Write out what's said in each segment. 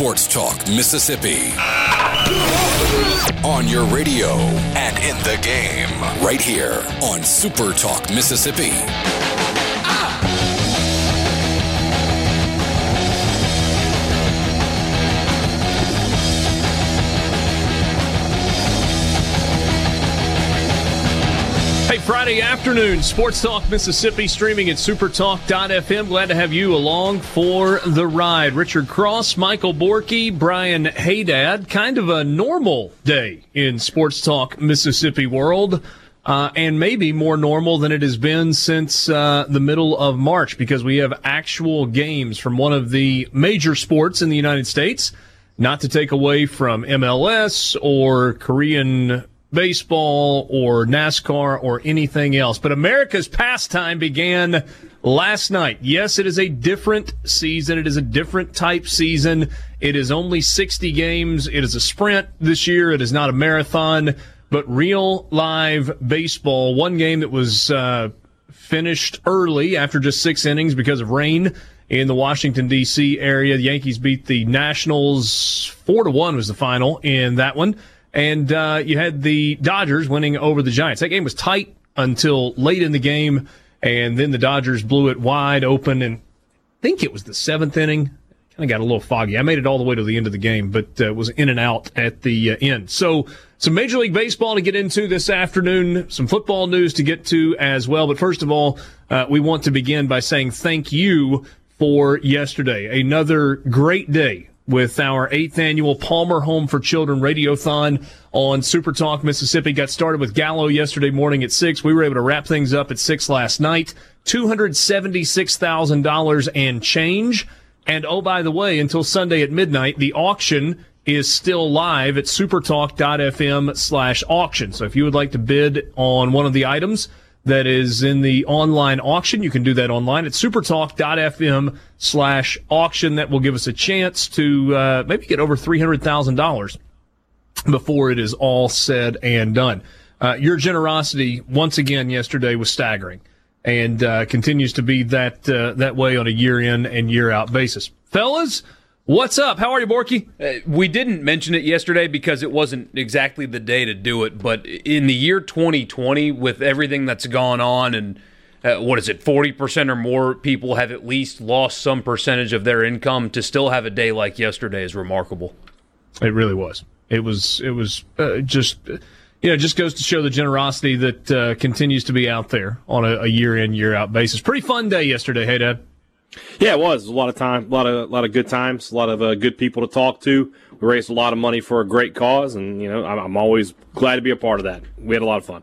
Sports Talk Mississippi. On your radio and in the game, right here on Super Talk Mississippi. Friday afternoon, Sports Talk Mississippi streaming at supertalk.fm. Glad to have you along for the ride. Richard Cross, Michael Borky, Brian Haydad. Kind of a normal day in Sports Talk Mississippi world. Uh, and maybe more normal than it has been since uh, the middle of March because we have actual games from one of the major sports in the United States. Not to take away from MLS or Korean baseball or NASCAR or anything else. But America's pastime began last night. Yes, it is a different season. It is a different type season. It is only 60 games. It is a sprint this year. It is not a marathon, but real live baseball. One game that was uh, finished early after just six innings because of rain in the Washington D.C. area. The Yankees beat the Nationals four to one was the final in that one. And uh, you had the Dodgers winning over the Giants. That game was tight until late in the game, and then the Dodgers blew it wide open. And I think it was the seventh inning. Kind of got a little foggy. I made it all the way to the end of the game, but uh, was in and out at the uh, end. So some Major League Baseball to get into this afternoon, some football news to get to as well. But first of all, uh, we want to begin by saying thank you for yesterday. Another great day with our eighth annual Palmer Home for Children Radiothon on Super Talk Mississippi. Got started with Gallo yesterday morning at six. We were able to wrap things up at six last night. Two hundred seventy-six thousand dollars and change. And oh, by the way, until Sunday at midnight, the auction is still live at supertalk.fm slash auction. So if you would like to bid on one of the items, that is in the online auction. You can do that online at supertalk.fm slash auction. That will give us a chance to uh, maybe get over $300,000 before it is all said and done. Uh, your generosity once again yesterday was staggering and uh, continues to be that uh, that way on a year in and year out basis. Fellas, What's up? How are you, Borky? Uh, we didn't mention it yesterday because it wasn't exactly the day to do it. But in the year 2020, with everything that's gone on, and uh, what is it, 40% or more people have at least lost some percentage of their income, to still have a day like yesterday is remarkable. It really was. It was. It was uh, just. You know, just goes to show the generosity that uh, continues to be out there on a, a year in, year out basis. Pretty fun day yesterday, hey, Dad. Yeah, it was. a lot of time, a lot of a lot of good times, a lot of uh, good people to talk to. We raised a lot of money for a great cause, and you know, I'm, I'm always glad to be a part of that. We had a lot of fun.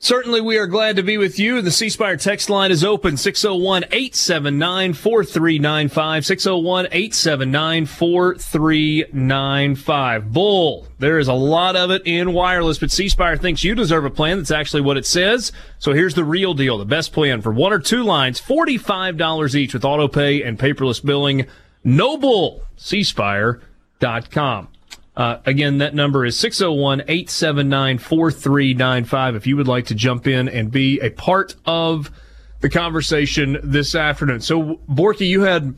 Certainly, we are glad to be with you. The C Spire text line is open 601 879 4395. 601 879 4395. Bull. There is a lot of it in wireless, but C Spire thinks you deserve a plan. That's actually what it says. So here's the real deal. The best plan for one or two lines, $45 each with auto pay and paperless billing. No bull. CSpire.com. Uh, again, that number is 601 879 4395 if you would like to jump in and be a part of the conversation this afternoon. So, Borky, you had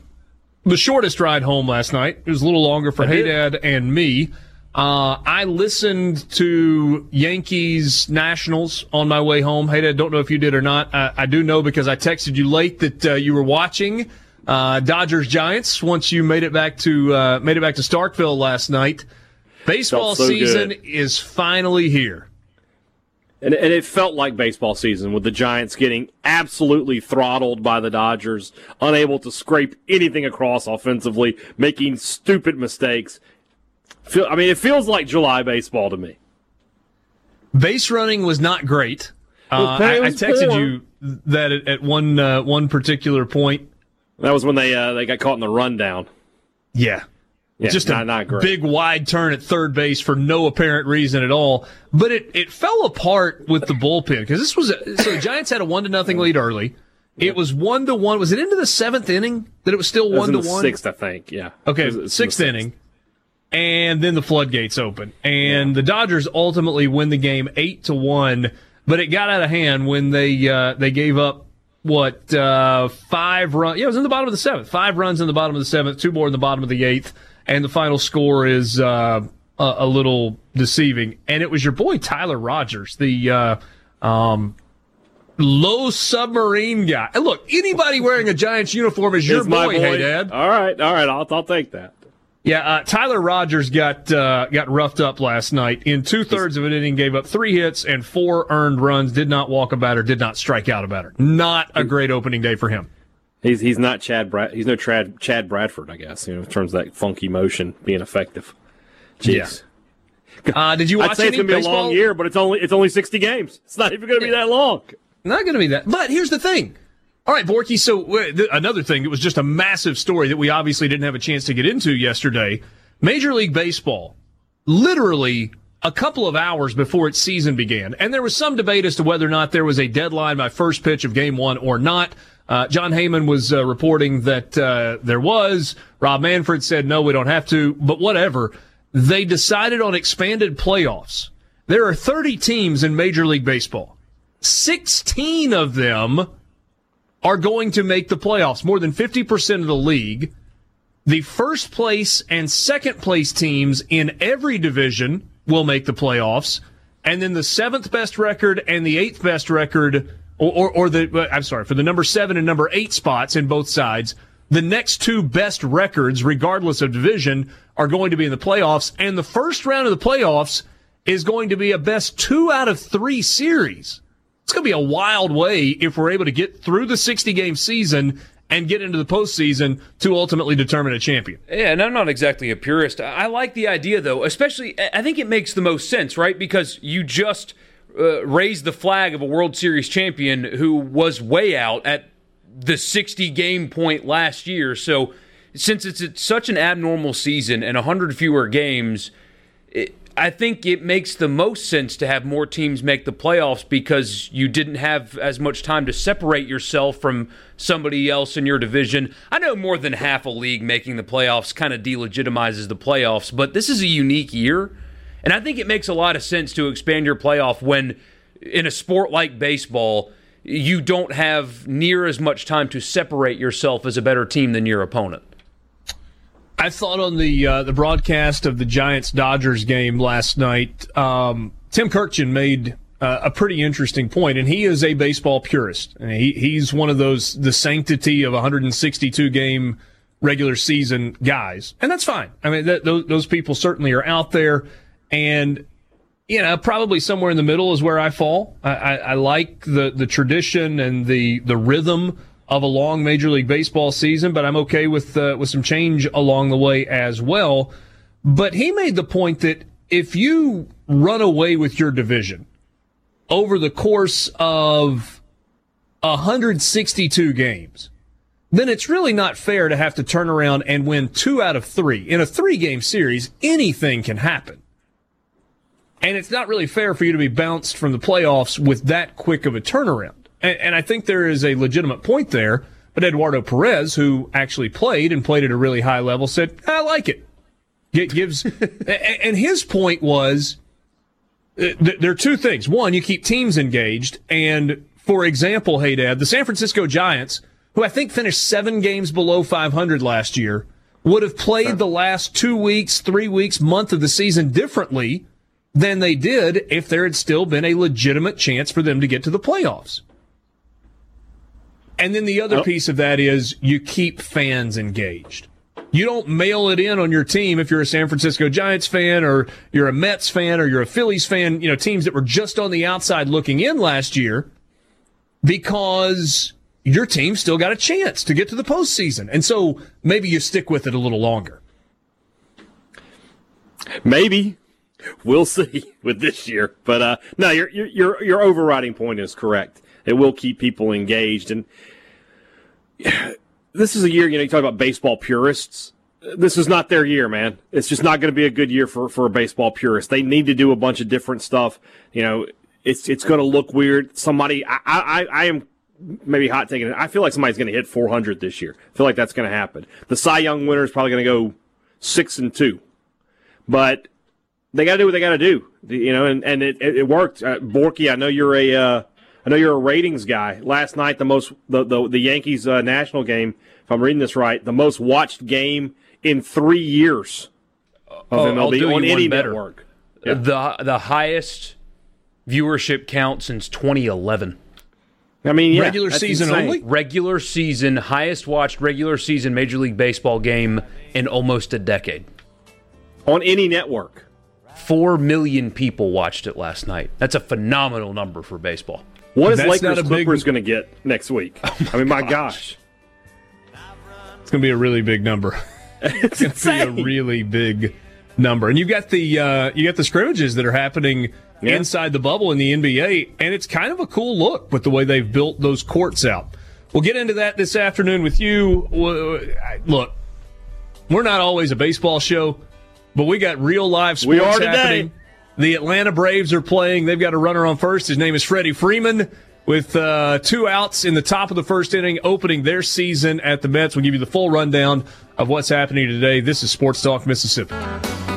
the shortest ride home last night. It was a little longer for Hey Dad and me. Uh, I listened to Yankees Nationals on my way home. Hey Dad, don't know if you did or not. Uh, I do know because I texted you late that uh, you were watching uh, Dodgers Giants once you made it back to uh, made it back to Starkville last night. Baseball so season good. is finally here. And, and it felt like baseball season with the Giants getting absolutely throttled by the Dodgers, unable to scrape anything across offensively, making stupid mistakes. Feel, I mean, it feels like July baseball to me. Base running was not great. Uh, I, I, texted poor. you that at, at one uh, one particular point. That was when they uh, they got caught in the rundown. Yeah, Yeah, just not, a not great. big wide turn at third base for no apparent reason at all. But it, it fell apart with the bullpen because this was a, so the Giants had a one to nothing lead early. It was one to one. Was it into the seventh inning that it was still one to one? Sixth, I think. Yeah. Okay, It was- it's in the sixth inning. And then the floodgates open. And the Dodgers ultimately win the game eight to one, but it got out of hand when they uh, they gave up what uh, five runs. Yeah, it was in the bottom of the seventh. Five runs in the bottom of the seventh, two more in the bottom of the eighth, and the final score is uh, a, a little deceiving. And it was your boy Tyler Rogers, the uh, um, low submarine guy. And look, anybody wearing a Giants uniform is your my boy, hey Dad. All right, all right. I'll, I'll take that. Yeah, uh, Tyler Rogers got uh, got roughed up last night. In two thirds of an inning, gave up three hits and four earned runs. Did not walk a batter. Did not strike out a batter. Not a great opening day for him. He's he's not Chad Brad. He's no Chad Chad Bradford, I guess. You know, in terms of that funky motion being effective. Jeez. Uh, did you watch I'd say it's gonna be a long year, but it's only it's only sixty games. It's not even gonna be that long. Not going to be that. But here's the thing. All right, Borky. So uh, th- another thing, it was just a massive story that we obviously didn't have a chance to get into yesterday. Major League Baseball, literally a couple of hours before its season began, and there was some debate as to whether or not there was a deadline by first pitch of Game One or not. Uh, Jon Heyman was uh, reporting that uh, there was. Rob Manfred said no, we don't have to. But whatever. They decided on expanded playoffs. There are 30 teams in Major League Baseball. 16 of them are going to make the playoffs, more than 50% of the league. The first place and second place teams in every division will make the playoffs. And then the seventh best record and the eighth best record, or, or, or the, I'm sorry, for the number seven and number eight spots in both sides, the next two best records, regardless of division, are going to be in the playoffs. And the first round of the playoffs is going to be a best two out of three series. It's going to be a wild way if we're able to get through the 60 game season and get into the postseason to ultimately determine a champion. Yeah, and I'm not exactly a purist. I like the idea, though, especially, I think it makes the most sense, right? Because you just uh, raised the flag of a World Series champion who was way out at the 60 game point last year. So, since it's, it's such an abnormal season and 100 fewer games, it, I think it makes the most sense to have more teams make the playoffs because you didn't have as much time to separate yourself from somebody else in your division. I know more than half a league making the playoffs kind of delegitimizes the playoffs, but this is a unique year. And I think it makes a lot of sense to expand your playoff when, in a sport like baseball, you don't have near as much time to separate yourself as a better team than your opponent. I thought on the uh, the broadcast of the Giants Dodgers game last night, um, Tim Kurkjian made uh, a pretty interesting point, and he is a baseball purist. And he he's one of those the sanctity of 162 game regular season guys, and that's fine. I mean, those those people certainly are out there, and you know, probably somewhere in the middle is where I fall. I, I, I like the the tradition and the the rhythm of a long Major League Baseball season, but I'm okay with uh, with some change along the way as well. But he made the point that if you run away with your division over the course of 162 games, then it's really not fair to have to turn around and win two out of three. In a three game series, anything can happen. And it's not really fair for you to be bounced from the playoffs with that quick of a turnaround. And, and I think there is a legitimate point there. But Eduardo Perez, who actually played and played at a really high level, said, I like it. It gives, and his point was, uh, there are two things. One, you keep teams engaged. And for example, hey, Dad, the San Francisco Giants, who I think finished seven games below 500 last year, would have played the last two weeks, three weeks, month of the season differently than they did if there had still been a legitimate chance for them to get to the playoffs. And then the other Oh. piece of that is you keep fans engaged. You don't mail it in on your team if you're a San Francisco Giants fan or you're a Mets fan or you're a Phillies fan, you know, teams that were just on the outside looking in last year because your team still got a chance to get to the postseason. And so maybe you stick with it a little longer. Maybe we'll see with this year, but uh, no, your your your overriding point is correct. It will keep people engaged, and this is a year. You know, you talk about baseball purists. this is not their year, man. It's just not going to be a good year for, for a baseball purist. They need to do a bunch of different stuff. You know, it's it's going to look weird. Somebody, I, I, I am maybe hot taking it. I feel like somebody's going to hit 400 this year. I feel like that's going to happen. The Cy Young winner is probably going to go six and two, but they got to do what they got to do. You know, and and it, it worked. Uh, Borky, I know you're a uh, I know you're a ratings guy. Last night, the most the the, the Yankees uh, national game, if I'm reading this right, the most watched game in three years of oh, MLB on any better. network. Yeah. The the highest viewership count since 2011. I mean, yeah, regular season insane. only. Regular season, highest watched regular season Major League Baseball game in almost a decade. On any network. Four million people watched it last night. That's a phenomenal number for baseball. What is That's Lakers Clippers going to get next week? Oh I mean, my gosh. It's going to be a really big number. it's going to be a really big number. And you got the uh, you got the scrimmages that are happening yeah. inside the bubble in the NBA, and it's kind of a cool look with the way they've built those courts out. We'll get into that this afternoon with you. Look, we're not always a baseball show, but we got real live sports we are today. happening. The Atlanta Braves are playing. They've got a runner on first. His name is Freddie Freeman with uh, two outs in the top of the first inning, opening their season at the Mets. We'll give you the full rundown of what's happening today. This is Sports Talk Mississippi.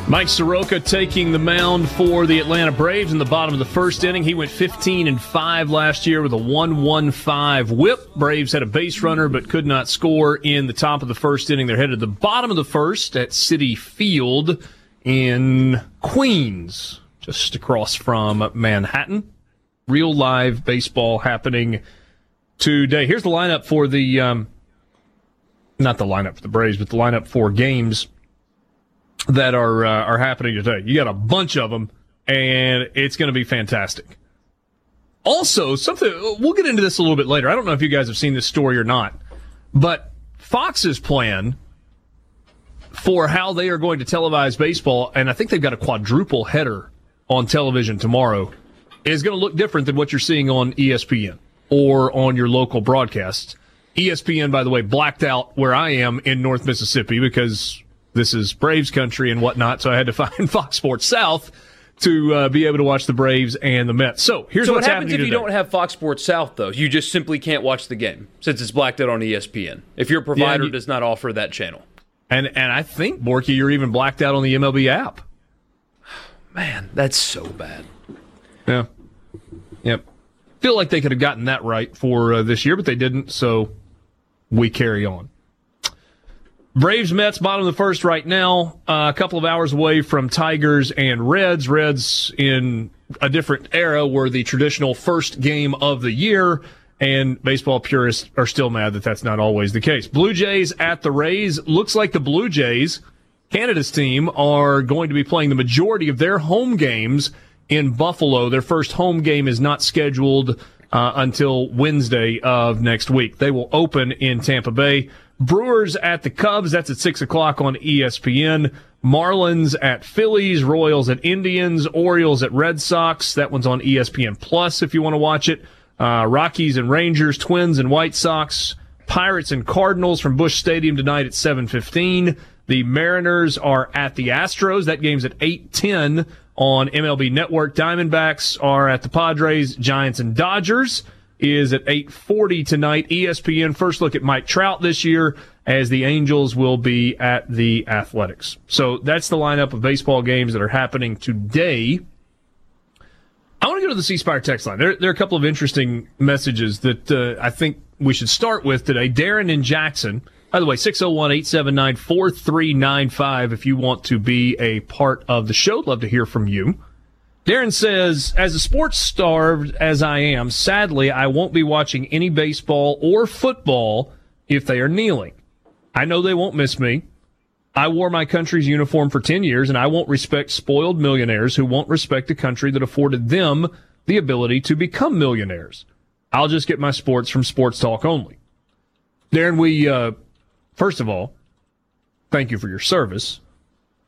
Mike Soroka taking the mound for the Atlanta Braves in the bottom of the first inning. He went 15 and 5 last year with a 1-1-5 whip. Braves had a base runner but could not score in the top of the first inning. They're headed to the bottom of the first at Citi Field in Queens, just across from Manhattan. Real live baseball happening today. Here's the lineup for the um, not the lineup for the Braves, but the lineup for games that are uh, are happening today. You got a bunch of them, and it's going to be fantastic. Also, something we'll get into this a little bit later. I don't know if you guys have seen this story or not, but Fox's plan for how they are going to televise baseball, and I think they've got a quadruple header on television tomorrow, is going to look different than what you're seeing on ESPN or on your local broadcasts. ESPN, by the way, blacked out where I am in North Mississippi because this is Braves country and whatnot. So I had to find Fox Sports South to uh, be able to watch the Braves and the Mets. So here's so what happens if you don't have Fox Sports South though. You just simply can't watch the game since it's blacked out on ESPN. If your provider yeah, you, does not offer that channel. And and I think Borky, you're even blacked out on the MLB app. Man, that's so bad. Yeah. Yep. Feel like they could have gotten that right for uh, this year, but they didn't. So we carry on. Braves Mets bottom of the first right now, uh, a couple of hours away from Tigers and Reds. Reds in a different era were the traditional first game of the year, and baseball purists are still mad that that's not always the case. Blue Jays at the Rays. Looks like the Blue Jays, Canada's team, are going to be playing the majority of their home games in Buffalo. Their first home game is not scheduled uh, until Wednesday of next week. They will open in Tampa Bay. Brewers at the Cubs. That's at six o'clock on ESPN. Marlins at Phillies. Royals at Indians. Orioles at Red Sox. That one's on ESPN Plus if you want to watch it. Uh, Rockies and Rangers. Twins and White Sox. Pirates and Cardinals from Busch Stadium tonight at 7:15. The Mariners are at the Astros. That game's at 8:10 on MLB Network. Diamondbacks are at the Padres, Giants, and Dodgers is at 8:40 tonight. ESPN first look at Mike Trout this year as the Angels will be at the Athletics. So that's the lineup of baseball games that are happening today. I want to go to the C Spire text line. There, there, are a couple of interesting messages that uh, I think we should start with today. Darren in Jackson. By the way, 601 879 4395 if you want to be a part of the show. Love to hear from you. Darren says, as a sports starved as I am, sadly, I won't be watching any baseball or football if they are kneeling. I know they won't miss me. I wore my country's uniform for 10 years and I won't respect spoiled millionaires who won't respect a country that afforded them the ability to become millionaires. I'll just get my sports from sports talk only. Darren, we, uh, first of all, thank you for your service.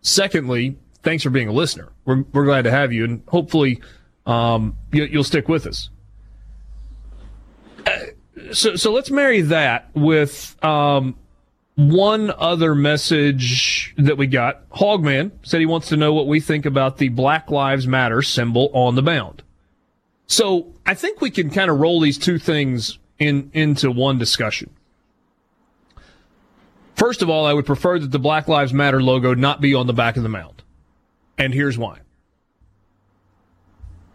Secondly, thanks for being a listener. We're, we're glad to have you, and hopefully um, you, will stick with us. Uh, so, so let's marry that with um, one other message that we got. Hogman said he wants to know what we think about the Black Lives Matter symbol on the mound. So I think we can kind of roll these two things in into one discussion. First of all, I would prefer that the Black Lives Matter logo not be on the back of the mound. And here's why.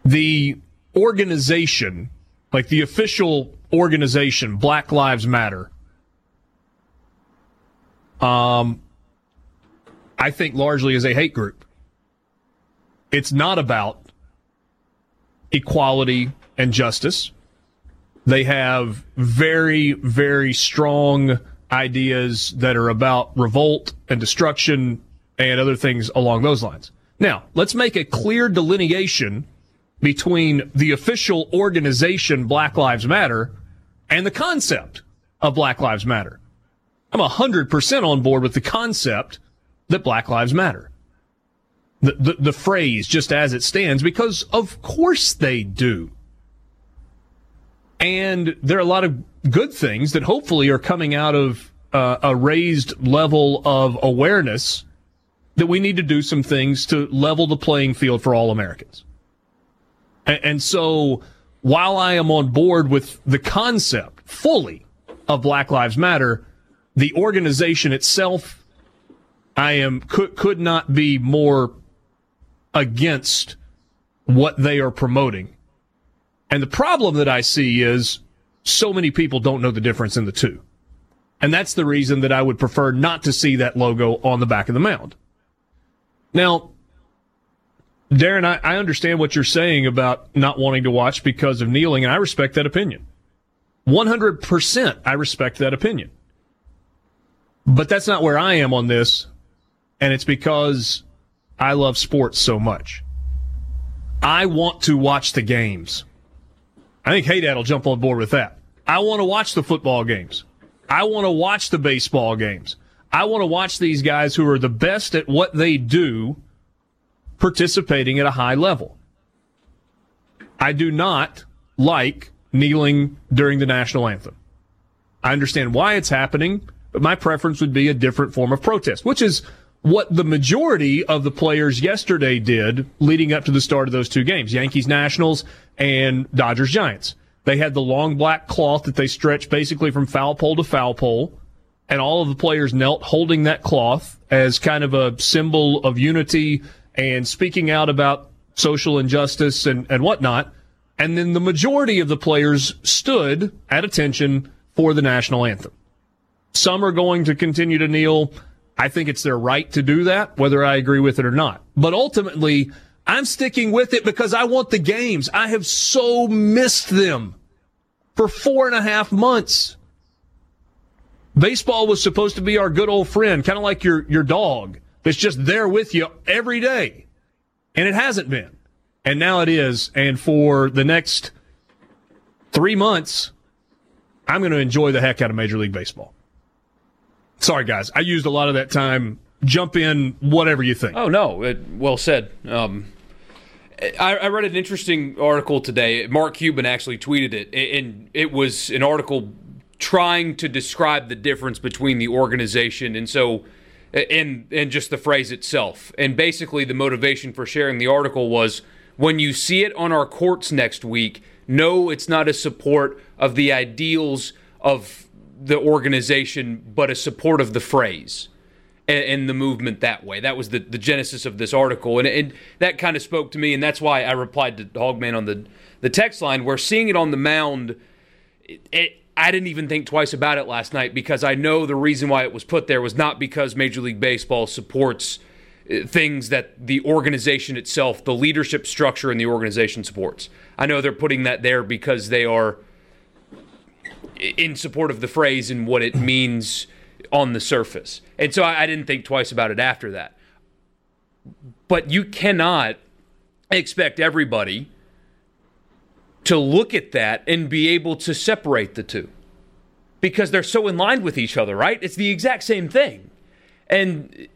The organization, like the official organization, Black Lives Matter, um, I think largely is a hate group. It's not about equality and justice. They have very, very strong ideas that are about revolt and destruction and other things along those lines. Now, let's make a clear delineation between the official organization Black Lives Matter and the concept of Black Lives Matter. I'm 100% on board with the concept that Black Lives Matter. The, the, the phrase just as it stands, because of course they do. And there are a lot of good things that hopefully are coming out of uh, a raised level of awareness that we need to do some things to level the playing field for all Americans. And, and so while I am on board with the concept fully of Black Lives Matter, the organization itself, I am could could not be more against what they are promoting. And the problem that I see is so many people don't know the difference in the two. And that's the reason that I would prefer not to see that logo on the back of the mound. Now, Darren, I, I understand what you're saying about not wanting to watch because of kneeling, and I respect that opinion. 100% I respect that opinion. But that's not where I am on this. And it's because I love sports so much. I want to watch the games. I think Hey Dad will jump on board with that. I want to watch the football games. I want to watch the baseball games. I want to watch these guys who are the best at what they do participating at a high level. I do not like kneeling during the national anthem. I understand why it's happening. But my preference would be a different form of protest, which is what the majority of the players yesterday did leading up to the start of those two games Yankees Nationals and Dodgers Giants. They had the long black cloth that they stretched basically from foul pole to foul pole, and all of the players knelt holding that cloth as kind of a symbol of unity and speaking out about social injustice and, and whatnot. And then the majority of the players stood at attention for the national anthem. Some are going to continue to kneel. I think it's their right to do that, whether I agree with it or not. But ultimately, I'm sticking with it because I want the games. I have so missed them for four and a half months. Baseball was supposed to be our good old friend, kind of like your, your dog that's just there with you every day. And it hasn't been. And now it is. And for the next three months, I'm going to enjoy the heck out of Major League Baseball. Sorry, guys. I used a lot of that time. Jump in, whatever you think. Oh no, it, well said. Um, I, I, read an interesting article today. Mark Cuban actually tweeted it, and it was an article trying to describe the difference between the organization and so and and just the phrase itself. And basically, the motivation for sharing the article was when you see it on our courts next week, no, it's not a support of the ideals of the organization, but a support of the phrase and, and, the movement that way. That was the, the genesis of this article. And, and that kind of spoke to me. And that's why I replied to Hogman on the, the text line, where seeing it on the mound, it, it, I didn't even think twice about it last night because I know the reason why it was put there was not because Major League Baseball supports uh, things that the organization itself, the leadership structure in the organization supports. I know they're putting that there because they are – in support of the phrase and what it means on the surface. And so I, I didn't think twice about it after that. But you cannot expect everybody to look at that and be able to separate the two because they're so in line with each other, right? It's the exact same thing. And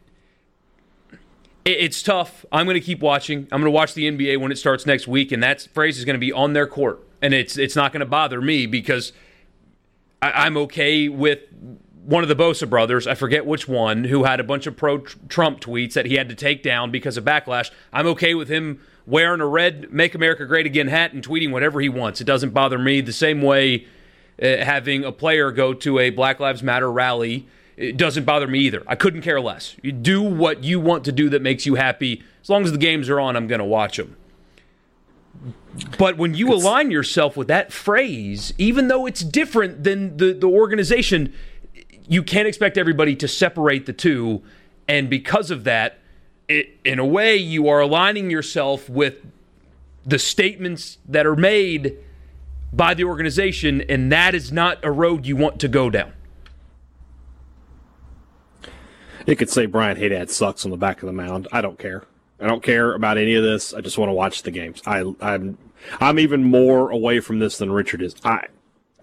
it's tough. I'm going to keep watching. I'm going to watch the NBA when it starts next week, and that phrase is going to be on their court. And it's it's not going to bother me because I, am okay with one of the Bosa brothers, I forget which one, who had a bunch of pro Trump tweets that he had to take down because of backlash. I'm okay with him wearing a red Make America Great Again hat and tweeting whatever he wants. It doesn't bother me. The same way uh, having a player go to a Black Lives Matter rally. It doesn't bother me either. I couldn't care less. You do what you want to do that makes you happy. As long as the games are on, I'm going to watch them. But when you it's, align yourself with that phrase, even though it's different than the, the organization, you can't expect everybody to separate the two. And because of that, it, in a way, you are aligning yourself with the statements that are made by the organization, and that is not a road you want to go down. It could say Brian Haydad sucks on the back of the mound. I don't care. I don't care about any of this. I just want to watch the games. I, I'm I'm even more away from this than Richard is. I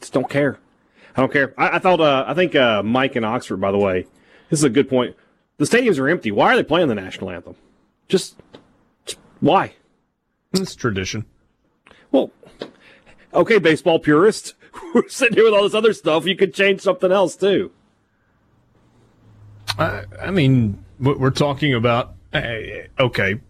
just don't care. I don't care. I, I thought. Uh, I think uh, Mike in Oxford. By the way, this is a good point. The stadiums are empty. Why are they playing the national anthem? Just, just why? It's tradition. Well, okay, baseball purists. We're sitting here with all this other stuff. You could change something else too. I, I mean, what we're talking about Uh, okay,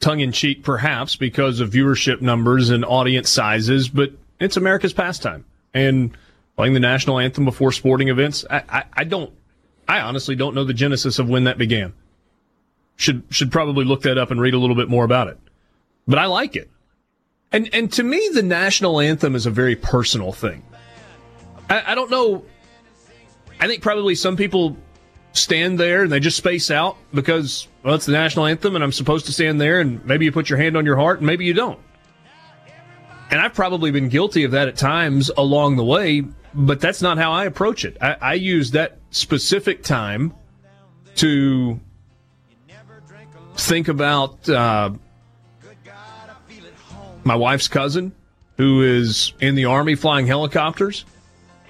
tongue in cheek perhaps because of viewership numbers and audience sizes, but it's America's pastime. And playing the national anthem before sporting events, I, I, I don't, I honestly don't know the genesis of when that began. Should should probably look that up and read a little bit more about it. But I like it. And and to me, the national anthem is a very personal thing. I, I don't know. I think probably some people stand there and they just space out because well, it's the national anthem and I'm supposed to stand there and maybe you put your hand on your heart and maybe you don't. And I've probably been guilty of that at times along the way, but that's not how I approach it. I, I use that specific time to think about uh, my wife's cousin who is in the Army flying helicopters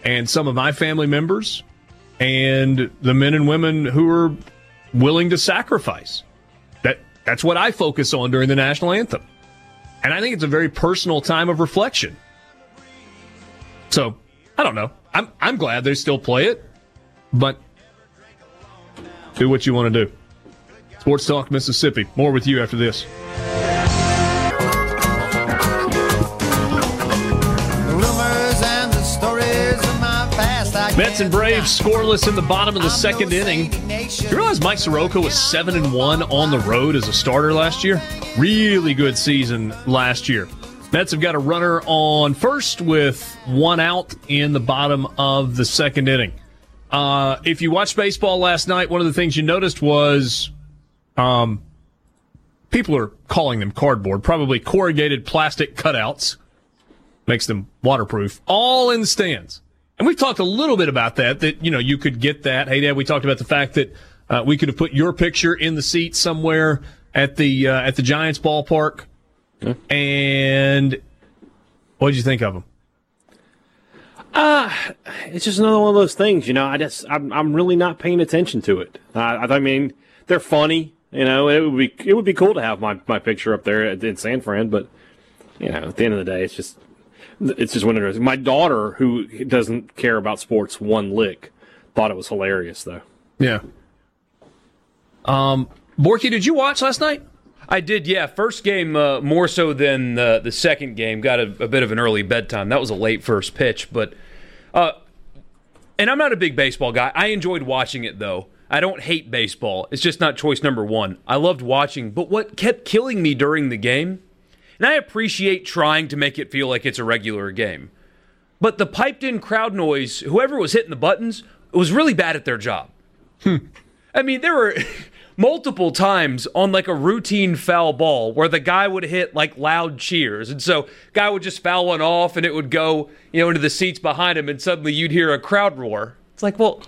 and some of my family members and the men and women who are willing to sacrifice. That that's what I focus on during the national anthem. And I think it's a very personal time of reflection. So, I don't know. I'm I'm glad they still play it, but do what you want to do. Sports Talk Mississippi. More with you after this. Mets and Braves scoreless in the bottom of the second inning. You realize Mike Soroka was seven and one on the road as a starter last year? Really good season last year. Mets have got a runner on first with one out in the bottom of the second inning. Uh, if you watched baseball last night, one of the things you noticed was um, people are calling them cardboard, probably corrugated plastic cutouts. Makes them waterproof. All in the stands. And we've talked a little bit about that, that, you know, you could get that. Hey, Dad, we talked about the fact that uh, we could have put your picture in the seat somewhere at the, uh, at the Giants ballpark. Yeah. And what did you think of them? Uh, it's just another one of those things, you know. I just, I'm, I'm really not paying attention to it. Uh, I mean, they're funny, you know. It would be, it would be cool to have my, my picture up there in San Fran, but you know, at the end of the day, it's just, it's just one interesting. My daughter, who doesn't care about sports one lick, thought it was hilarious though. Yeah. Um, Borky, did you watch last night? I did, yeah. First game uh, more so than the the second game. Got a, a, bit of an early bedtime. That was a late first pitch, but uh, and I'm not a big baseball guy. I enjoyed watching it though. I don't hate baseball. It's just not choice number one. I loved watching, but what kept killing me during the game and I appreciate trying to make it feel like it's a regular game. But the piped in crowd noise, whoever was hitting the buttons, was really bad at their job. Hmm. I mean, there were multiple times on like a routine foul ball where the guy would hit like loud cheers. And so guy would just foul one off and it would go, you know, into the seats behind him and suddenly you'd hear a crowd roar. It's like, well,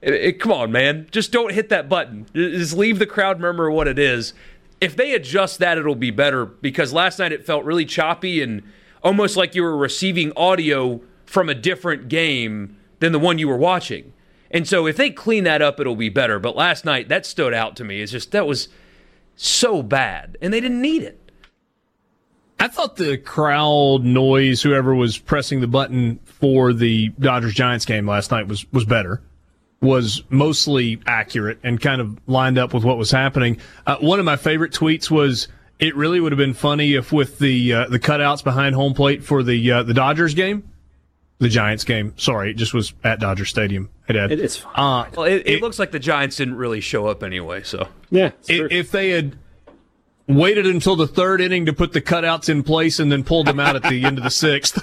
it, it, come on, man. Just don't hit that button. Just leave the crowd murmur what it is if they adjust that, it'll be better because last night it felt really choppy and almost like you were receiving audio from a different game than the one you were watching. And so if they clean that up, it'll be better. But last night, that stood out to me. It's just, that was so bad, and they didn't need it. I thought the crowd noise, whoever was pressing the button for the Dodgers Giants game last night, was was better. Was mostly accurate and kind of lined up with what was happening. Uh, one of my favorite tweets was it really would have been funny if with the uh, the cutouts behind home plate for the uh, the Dodgers game, the Giants game. Sorry, it just was at Dodger Stadium. Hey, Dad. It is fine. Uh, Well, it, it, looks like the Giants didn't really show up anyway. So yeah, it's i- true. if they had waited until the third inning to put the cutouts in place and then pulled them out at the end of the sixth,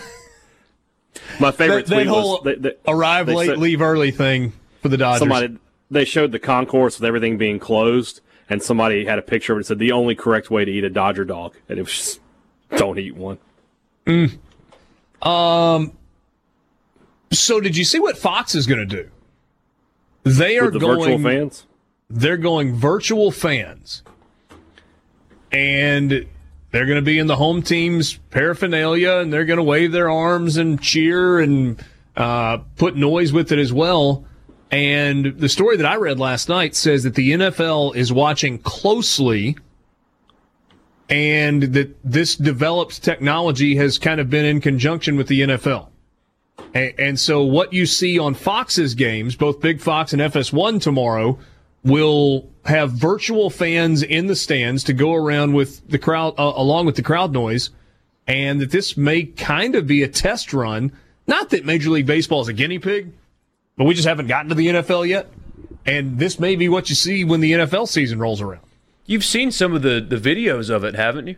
my favorite that, that tweet whole was they, they, arrive late, said- leave early thing for the Dodgers. Somebody they showed the concourse with everything being closed, and somebody had a picture of it that said the only correct way to eat a Dodger dog, and it was just don't eat one. Um. So did you see what Fox is going to do? They are the going virtual fans. they're going virtual fans. And they're going to be in the home team's paraphernalia and they're going to wave their arms and cheer and uh, put noise with it as well. And the story that I read last night says that the NFL is watching closely and that this developed technology has kind of been in conjunction with the NFL. And, so what you see on Fox's games, both Big Fox and FS1 tomorrow, will have virtual fans in the stands to go around with the crowd, uh, along with the crowd noise, and that this may kind of be a test run. Not that Major League Baseball is a guinea pig, but we just haven't gotten to the NFL yet. And this may be what you see when the NFL season rolls around. you've seen some of the the videos of it, haven't you?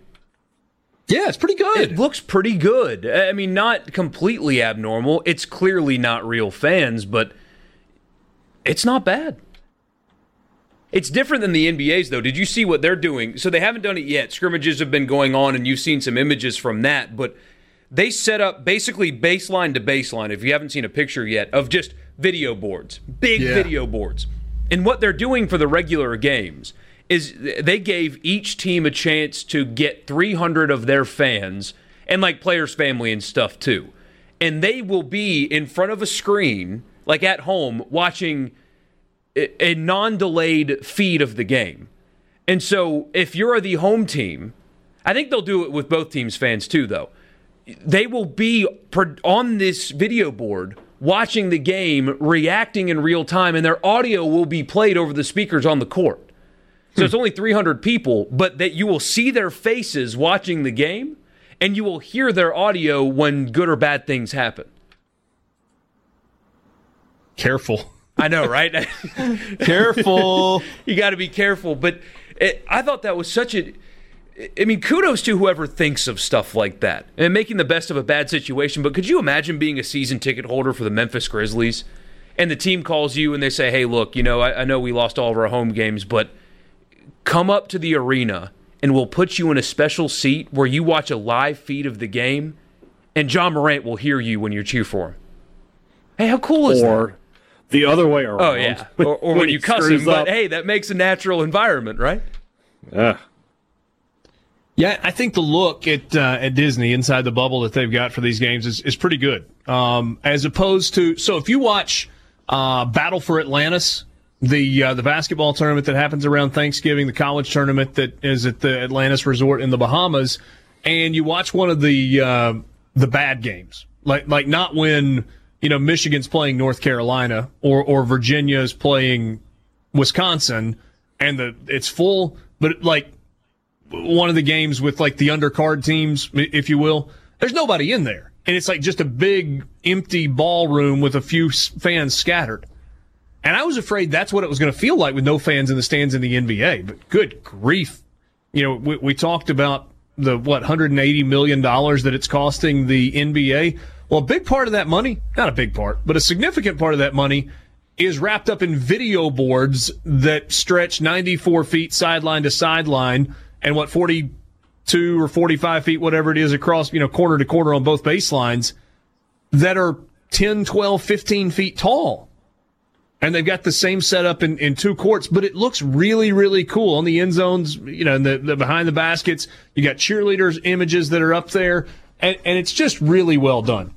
Yeah, it's pretty good. It looks pretty good. I mean, not completely abnormal. It's clearly not real fans, but it's not bad. It's different than the NBA's, though. Did you see what they're doing? So they haven't done it yet. Scrimmages have been going on, and you've seen some images from that. But they set up basically baseline to baseline, if you haven't seen a picture yet, of just video boards, big Yeah. video boards. And what they're doing for the regular games is they gave each team a chance to get 300 of their fans and like players' family and stuff too. And they will be in front of a screen, like at home, watching a a non-delayed feed of the game. And so if you're the home team, I think they'll do it with both teams fans too though. They will be on this video board watching the game, reacting in real time and their audio will be played over the speakers on the court. So it's hmm. only 300 people, but that you will see their faces watching the game and you will hear their audio when good or bad things happen. Careful. I know, right? Careful. you got to be careful. But it, I thought that was such a. I mean, kudos to whoever thinks of stuff like that and making the best of a bad situation. But could you imagine being a season ticket holder for the Memphis Grizzlies and the team calls you and they say, hey, look, you know, I, I know we lost all of our home games, but come up to the arena and we'll put you in a special seat where you watch a live feed of the game and Ja Morant will hear you when you cheer for him. Hey, how cool is that? Or the other way around. Oh yeah, or, or when, he you cuss him. But hey, that makes a natural environment, right? Ugh. Yeah, I think the look at uh, at Disney inside the bubble that they've got for these games is, is pretty good. Um, as opposed to so if you watch uh, Battle for Atlantis, the uh, the basketball tournament that happens around Thanksgiving, the college tournament that is at the Atlantis Resort in the Bahamas, and you watch one of the uh, the bad games, like like not when you know Michigan's playing North Carolina or or Virginia's playing Wisconsin, and the it's full, but like one of the games with like the undercard teams, if you will, there's nobody in there. And it's like just a big empty ballroom with a few fans scattered. And I was afraid that's what it was going to feel like with no fans in the stands in the NBA. But good grief. You know, we, we talked about the, what, $180 million that it's costing the NBA. Well, a big part of that money, not a big part, but a significant part of that money is wrapped up in video boards that stretch 94 feet sideline to sideline and what 42 or 45 feet, whatever it is, across, you know, corner to corner on both baselines that are 10, 12, 15 feet tall. And they've got the same setup in, in two courts, but it looks really, really cool on the end zones, you know, the, the behind the baskets. You got cheerleaders images that are up there, and, and it's just really well done.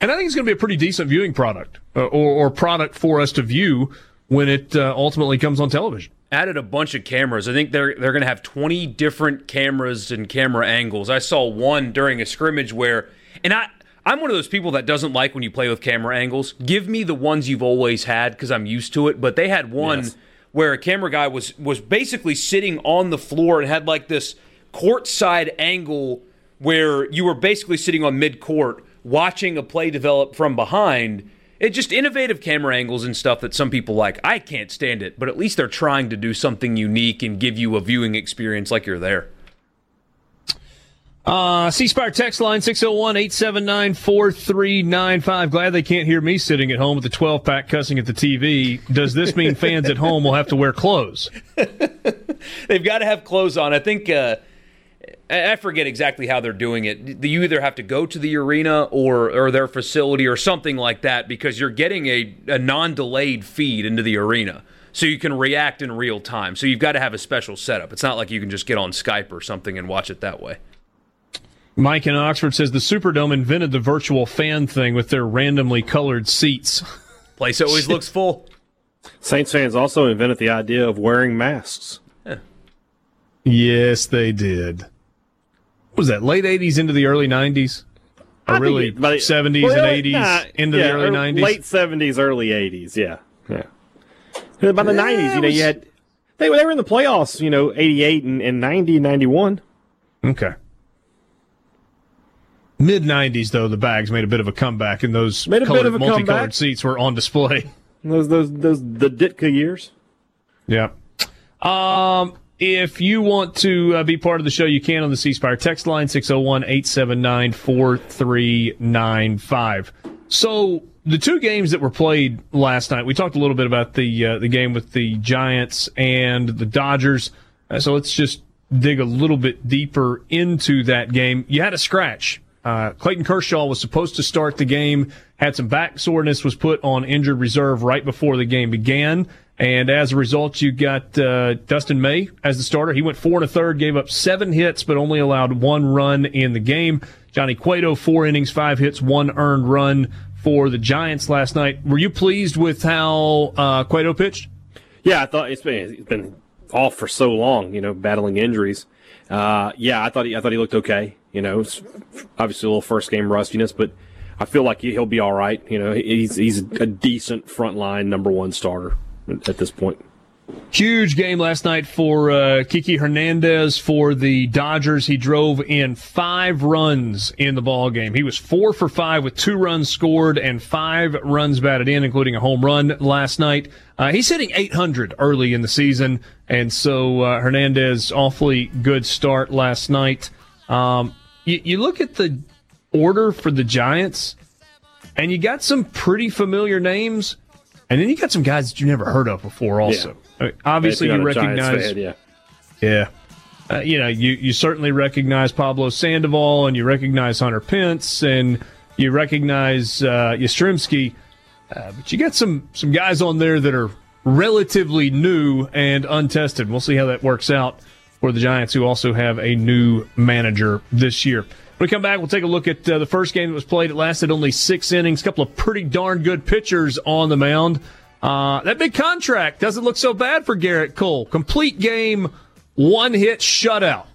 And I think it's going to be a pretty decent viewing product uh, or, or product for us to view when it uh, ultimately comes on television. Added a bunch of cameras. I think they're they're going to have 20 different cameras and camera angles. I saw one during a scrimmage where, and I I'm one of those people that doesn't like when you play with camera angles. Give me the ones you've always had because I'm used to it. But they had one Yes. where a camera guy was was basically sitting on the floor and had like this courtside angle where you were basically sitting on mid court watching a play develop from behind. It just innovative camera angles and stuff that some people like. I can't stand it, but at least they're trying to do something unique and give you a viewing experience like you're there. Uh, C Spire text line 601 879 4395. Glad they can't hear me sitting at home with the 12 pack cussing at the TV. Does this mean fans at home will have to wear clothes? They've got to have clothes on. I think uh, I I forget exactly how they're doing it. You either have to go to the arena or or their facility or something like that because you're getting a, a non-delayed feed into the arena. So you can react in real time. So you've got to have a special setup. It's not like you can just get on Skype or something and watch it that way. Mike in Oxford says the Superdome invented the virtual fan thing with their randomly colored seats. Place always looks full. Saints fans also invented the idea of wearing masks. Yes, they did. Was that late 80s into the early 90s? Or really it- it- 70s well, and 80s nah, into yeah, the early 90s? Late 70s, early 80s, yeah. Yeah. By the Yeah, 90s, you know, was- you had. They, they were in the playoffs, you know, 88 and, and 90 91. Okay. Mid 90s, though, the bags made a bit of a comeback, and those Made a bit colored, of a multicolored comeback. seats were on display. Those, those, those, the Ditka years. Yeah. Um, if you want to uh, be part of the show, you can on the C Spire text line 601 879 4395. So, the two games that were played last night, we talked a little bit about the uh, the game with the Giants and the Dodgers. Uh, so, let's just dig a little bit deeper into that game. You had a scratch. Uh, Clayton Kershaw was supposed to start the game, had some back soreness, was put on injured reserve right before the game began. And as a result, you got uh, Dustin May as the starter. He went four and a third, gave up seven hits, but only allowed one run in the game. Johnny Cueto, four innings, five hits, one earned run for the Giants last night. Were you pleased with how uh, Cueto pitched? Yeah, I thought it's been, it's been off for so long, you know, battling injuries. Uh, yeah, I thought he, I thought he looked okay. You know, it's obviously a little first game rustiness, but I feel like he- he'll be all right. You know, he's he's a decent frontline number one starter at this point. Huge game last night for uh, Kiki Hernandez for the Dodgers. He drove in five runs in the ball game. He was four for five with two runs scored and five runs batted in, including a home run last night. Uh, he's hitting 800 early in the season, and so uh, Hernandez awfully good start last night. Um, you, you look at the order for the Giants, and you got some pretty familiar names. And then you got some guys that you never heard of before. Also, I mean, obviously you you're not a Giants recognize, fan, yeah. yeah, uh, you know, you you certainly recognize Pablo Sandoval, and you recognize Hunter Pence, and you recognize uh, Yastrzemski, uh, but you got some some guys on there that are relatively new and untested. We'll see how that works out for the Giants, who also have a new manager this year. When we come back, we'll take a look at uh, the first game that was played. It lasted only six innings. A couple of pretty darn good pitchers on the mound. Uh, that big contract doesn't look so bad for Gerrit Cole. Complete game, one hit shutout.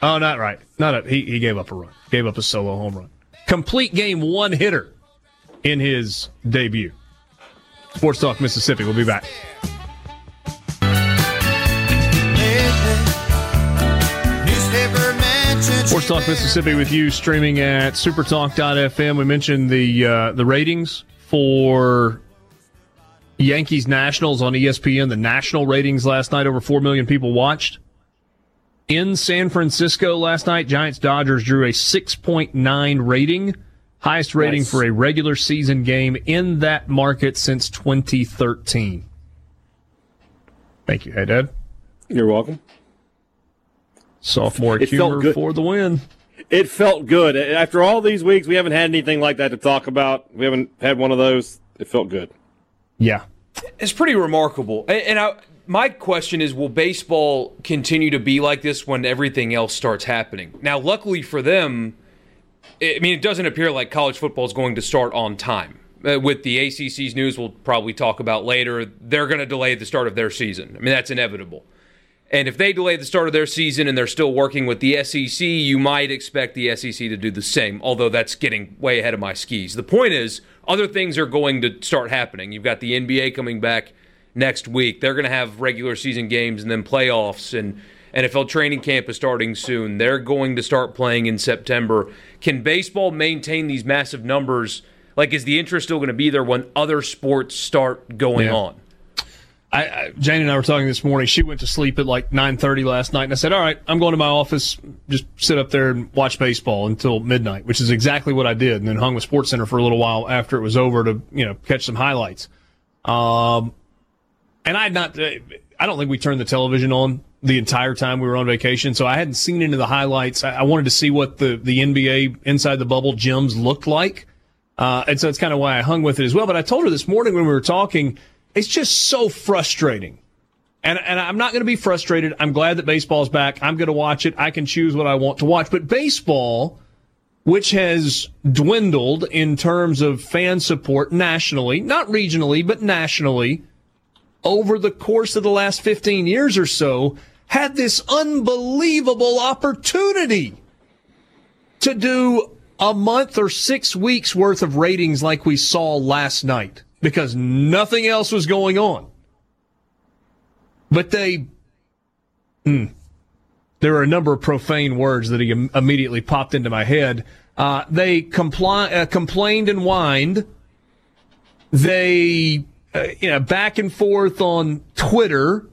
Oh, not right. Not a, he, he gave up a run. Gave up a solo home run. Complete game, one hitter in his debut. Sports Talk Mississippi. We'll be back. Sports Talk Mississippi with you, streaming at supertalk.fm. We mentioned the uh, the ratings for Yankees Nationals on ESPN. The national ratings last night, over 4 million people watched. In San Francisco last night, Giants Dodgers drew a 6.9 rating, highest rating Nice. for a regular season game in that market since 2013. Thank you, hey Dad. You're welcome. Sophomore It humor good. for the win. It felt good after all these weeks. We haven't had anything like that to talk about. We haven't had one of those. It felt good. Yeah. It's pretty remarkable. And, and I, my question is will baseball continue to be like this when everything else starts happening? Now, luckily for them, I mean, it doesn't appear like college football is going to start on time. Uh, with the ACC's news, we'll probably talk about later. They're going to delay the start of their season. I mean, that's inevitable. And if they delay the start of their season and they're still working with the SEC, you might expect the SEC to do the same, although that's getting way ahead of my skis. The point is, other things are going to start happening. You've got the NBA coming back next week. They're going to have regular season games and then playoffs, and NFL training camp is starting soon. They're going to start playing in September. Can baseball maintain these massive numbers? Like, is the interest still going to be there when other sports start going yeah. on? I, I, Jane and I were talking this morning. She went to sleep at like 9:30 last night, and I said, "All right, I'm going to my office, just sit up there and watch baseball until midnight," which is exactly what I did, and then hung with Sports Center for a little while after it was over to you know catch some highlights. Um, and I had not. Uh, I don't think we turned the television on the entire time we were on vacation, so I hadn't seen any of the highlights. I, I wanted to see what the the NBA inside the bubble gyms looked like, uh, and so it's kind of why I hung with it as well. But I told her this morning when we were talking it's just so frustrating. And, and I'm not going to be frustrated. I'm glad that baseball's back. I'm going to watch it. I can choose what I want to watch. But baseball, which has dwindled in terms of fan support nationally, not regionally, but nationally, over the course of the last 15 years or so, had this unbelievable opportunity to do a month or six weeks worth of ratings like we saw last night because nothing else was going on. But they, hmm, there are a number of profane words that he immediately popped into my head. Uh, they compli- uh, complained and whined. They, uh, you know, back and forth on Twitter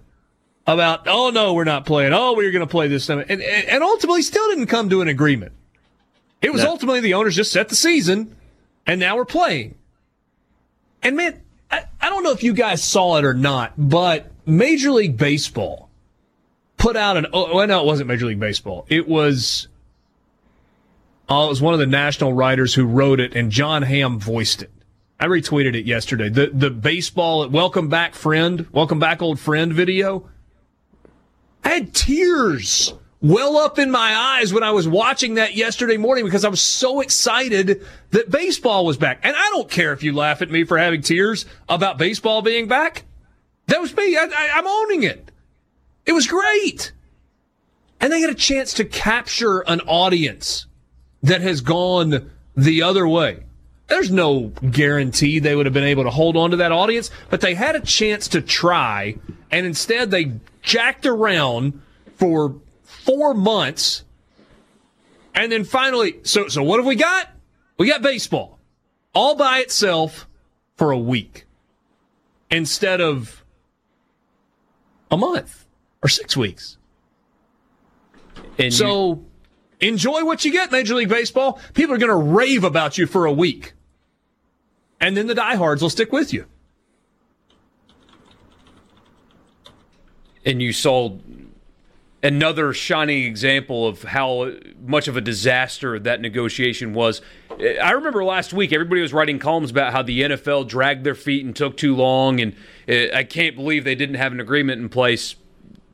about, oh no, we're not playing. Oh, we're going to play this time. And, and ultimately still didn't come to an agreement. It was no. ultimately the owners just set the season and now we're playing. And man, I, I don't know if you guys saw it or not, but Major League Baseball put out an, oh, well, no, it wasn't Major League Baseball. It was, oh, it was one of the national writers who wrote it and Jon Hamm voiced it. I retweeted it yesterday. The, the baseball, welcome back friend, welcome back old friend video. I had tears well up in my eyes when I was watching that yesterday morning because I was so excited that baseball was back. And I don't care if you laugh at me for having tears about baseball being back. That was me. I, I, I'm owning it. It was great. And they had a chance to capture an audience that has gone the other way. There's no guarantee they would have been able to hold on to that audience, but they had a chance to try, and instead they jacked around for four months. And then finally, so, so what have we got? We got baseball all by itself for a week instead of a month or six weeks. And so you- enjoy what you get, Major League Baseball. People are going to rave about you for a week. And then the diehards will stick with you. And you sold another shining example of how much of a disaster that negotiation was. I remember last week everybody was writing columns about how the NFL dragged their feet and took too long, and uh, I can't believe they didn't have an agreement in place.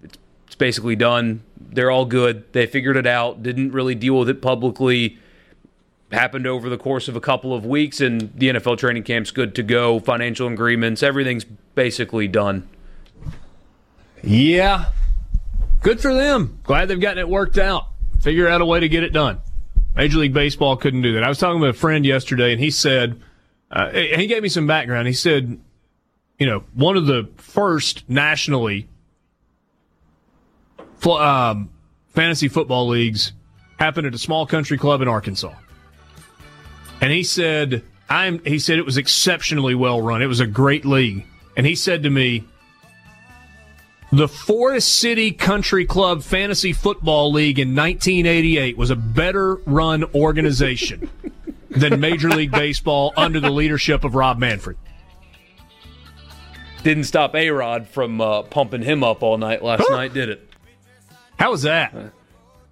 It's basically done. They're all good. They figured it out. Didn't really deal with it publicly. Happened over the course of a couple of weeks, and the NFL training camp's good to go. Financial agreements, everything's basically done. Yeah, good for them. Glad they've gotten it worked out. Figure out a way to get it done. Major League Baseball couldn't do that. I was talking with a friend yesterday, and he said, uh, and he gave me some background. He said, you know, one of the first nationally um, fantasy football leagues happened at a small country club in Arkansas. And he said, I'm, he said it was exceptionally well run. It was a great league. And he said to me, the Forest City Country Club Fantasy Football League in 1988 was a better run organization than Major League Baseball under the leadership of Rob Manfred. Didn't stop A Rod from uh, pumping him up all night last huh. night, did it? How was that? Uh,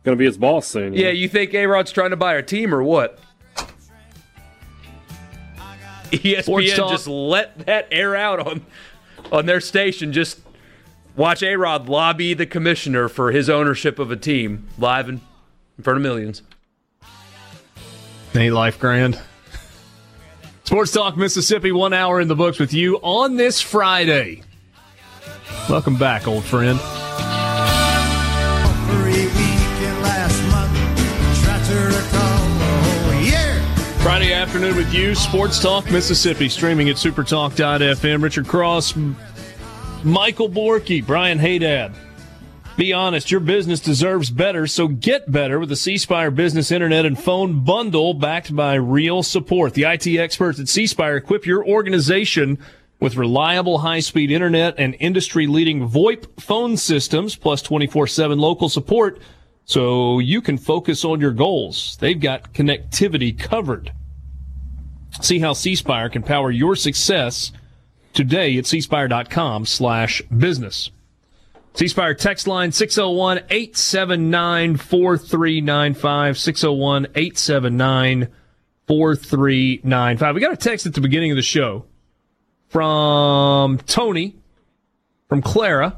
Gonna be his boss soon. Yeah, you think A Rod's trying to buy our team or what? ESPN just let that air out on on their station just Watch A Rod lobby the commissioner for his ownership of a team live in, in front of millions. Nate Life Grand. Sports Talk Mississippi, one hour in the books with you on this Friday. Welcome back, old friend. Friday afternoon with you, Sports Talk Mississippi, streaming at supertalk.fm. Richard Cross, Michael Borky, Brian Haydad. Be honest, your business deserves better, so get better with the C Spire Business Internet and Phone Bundle backed by real support. The IT experts at C Spire equip your organization with reliable high-speed internet and industry-leading VoIP phone systems, plus 24-7 local support, so you can focus on your goals. They've got connectivity covered. See how C Spire can power your success today at cspire.com slash business. C Spire text line 601 879 4395. 601 879 4395. We got a text at the beginning of the show from Tony from Clara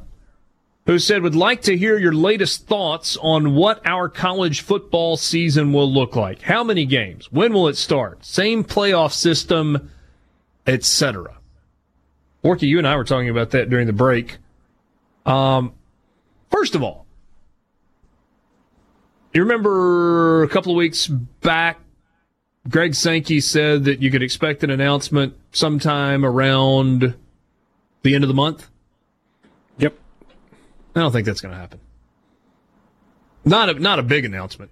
who said would like to hear your latest thoughts on what our college football season will look like. How many games? When will it start? Same playoff system, etc. Borky, you and I were talking about that during the break. Um, first of all, you remember a couple of weeks back, Greg Sankey said that you could expect an announcement sometime around the end of the month. Yep. I don't think that's going to happen. Not a not a big announcement.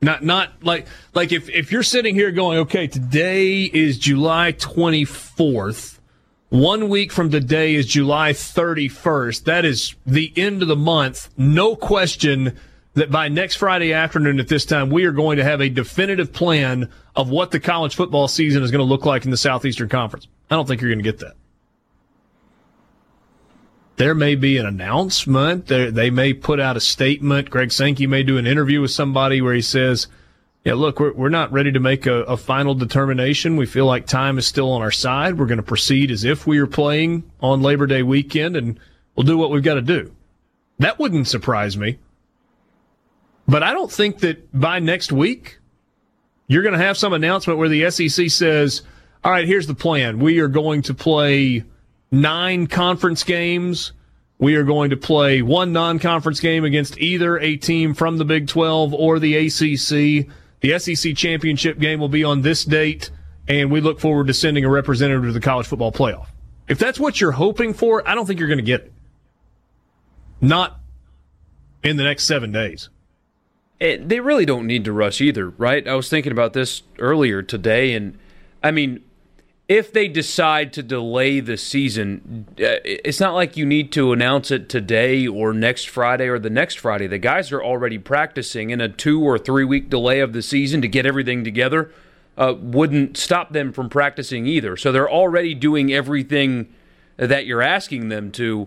Not not like like if if you're sitting here going, okay, today is July 24th one week from today is July 31st. That is the end of the month. No question that by next Friday afternoon at this time, we are going to have a definitive plan of what the college football season is going to look like in the Southeastern Conference. I don't think you're going to get that. There may be an announcement. they may put out a statement. Greg Sankey may do an interview with somebody where he says, yeah, look, we're, we're not ready to make a, a, final determination. We feel like time is still on our side. We're going to proceed as if we are playing on Labor Day weekend, and we'll do what we've got to do. That wouldn't surprise me. But I don't think that by next week, you're going to have some announcement where the SEC says, all right, here's the plan. We are going to play nine conference games. We are going to play one non conference game against either a team from the Big 12 or the ACC the SEC championship game will be on this date, and we look forward to sending a representative to the college football playoff. If that's what you're hoping for, I don't think you're going to get it. Not in the next seven days. It, they really don't need to rush either, right? I was thinking about this earlier today, and I mean, if they decide to delay the season, uh, it's not like you need to announce it today or next Friday or the next Friday. The guys are already practicing, in a two or three week delay of the season to get everything together uh, wouldn't stop them from practicing either. So they're already doing everything that you're asking them to.